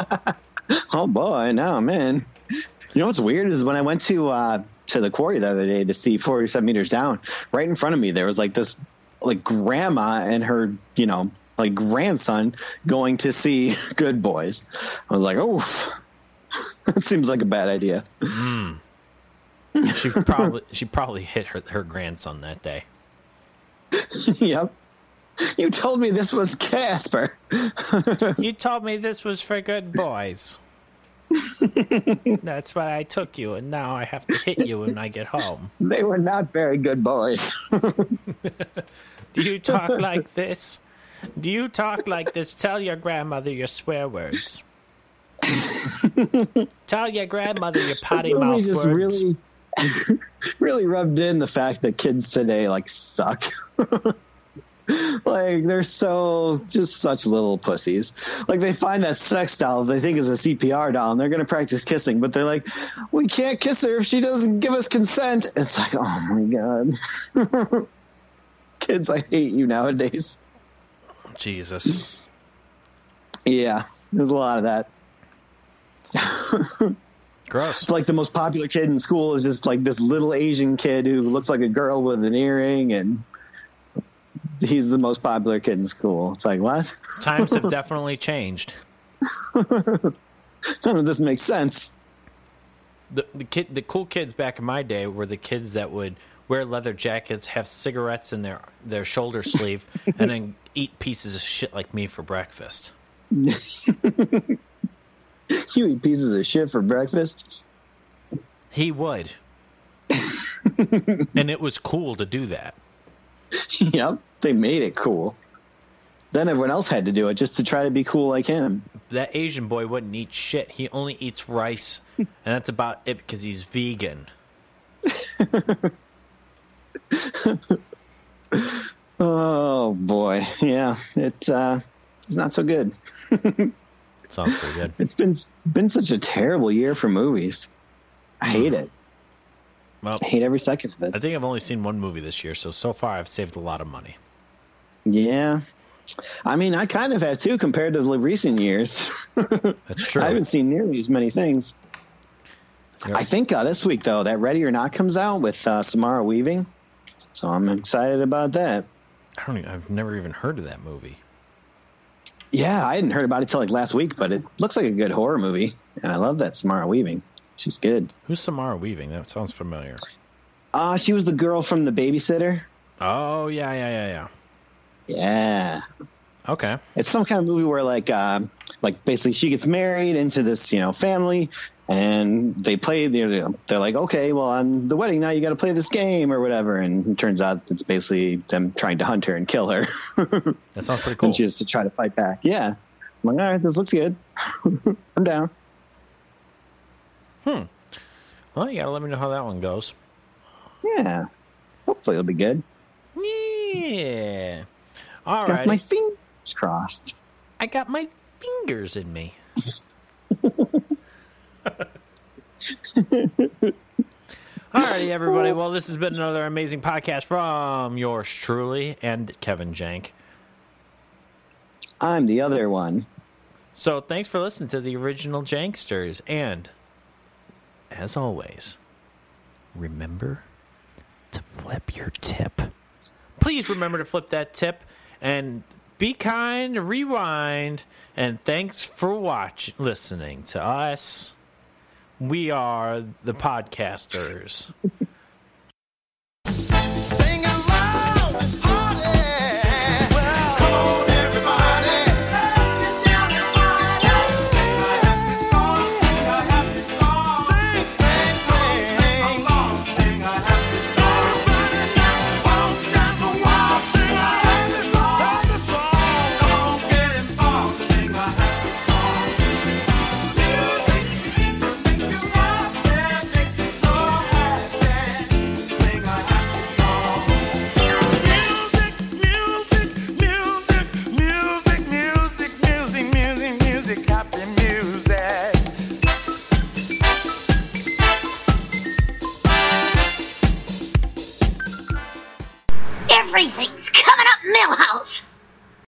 oh boy, now man. You know what's weird is when I went to uh, to the quarry the other day to see 47 meters down, right in front of me there was like this like grandma and her, you know, like grandson going to see Good Boys. I was like, oh, that seems like a bad idea. Mm. She probably she probably hit her her grandson that day. yep. You told me this was Casper. you told me this was for good boys. That's why I took you, and now I have to hit you when I get home. They were not very good boys. Do you talk like this? Do you talk like this? Tell your grandmother your swear words. Tell your grandmother your potty mouth words. really really rubbed in the fact that kids today like suck. like they're so just such little pussies. Like they find that sex doll they think is a CPR doll and they're going to practice kissing, but they're like, we can't kiss her if she doesn't give us consent. It's like, oh my god, kids, I hate you nowadays. Jesus. Yeah, there's a lot of that. Gross. It's like the most popular kid in school is just like this little Asian kid who looks like a girl with an earring and he's the most popular kid in school. It's like, what? Times have definitely changed. None of this makes sense. The the kid the cool kids back in my day were the kids that would wear leather jackets, have cigarettes in their their shoulder sleeve, and then eat pieces of shit like me for breakfast. you eat pieces of shit for breakfast? He would. and it was cool to do that. yep, they made it cool. Then everyone else had to do it just to try to be cool like him. That Asian boy wouldn't eat shit. He only eats rice, and that's about it because he's vegan. Oh boy, yeah, it uh, it's not so good. Sounds pretty good. It's been been such a terrible year for movies. I hate it. Well, I hate every second of it. I think I've only seen one movie this year, so so far I've saved a lot of money. Yeah, I mean, I kind of have too compared to the recent years. That's true. I haven't seen nearly as many things. Yep. I think uh, this week though, that Ready or Not comes out with uh, Samara Weaving, so I'm excited about that. I don't. Even, I've never even heard of that movie. Yeah, I hadn't heard about it till like last week, but it looks like a good horror movie, and I love that Samara Weaving. She's good. Who's Samara Weaving? That sounds familiar. Uh, she was the girl from The Babysitter. Oh yeah, yeah, yeah, yeah. Yeah, Okay. it's some kind of movie where like uh, like basically she gets married into this you know family and they play they're, they're like okay well on the wedding night you got to play this game or whatever and it turns out it's basically them trying to hunt her and kill her. That sounds pretty cool. and she has to try to fight back. Yeah. I'm like all right this looks good. I'm down. Hmm. Well, you gotta let me know how that one goes. yeah. Hopefully it'll be good. Yeah. All got right. my fingers crossed. I got my fingers in me. Alrighty, everybody. Well, this has been another amazing podcast from yours truly and Kevin Jank. i'm the other one So, thanks for listening to the original Janksters. And, as always, remember to flip your tip. Please remember to flip that tip and be kind, rewind, and thanks for watch listening to us. We are the podcasters.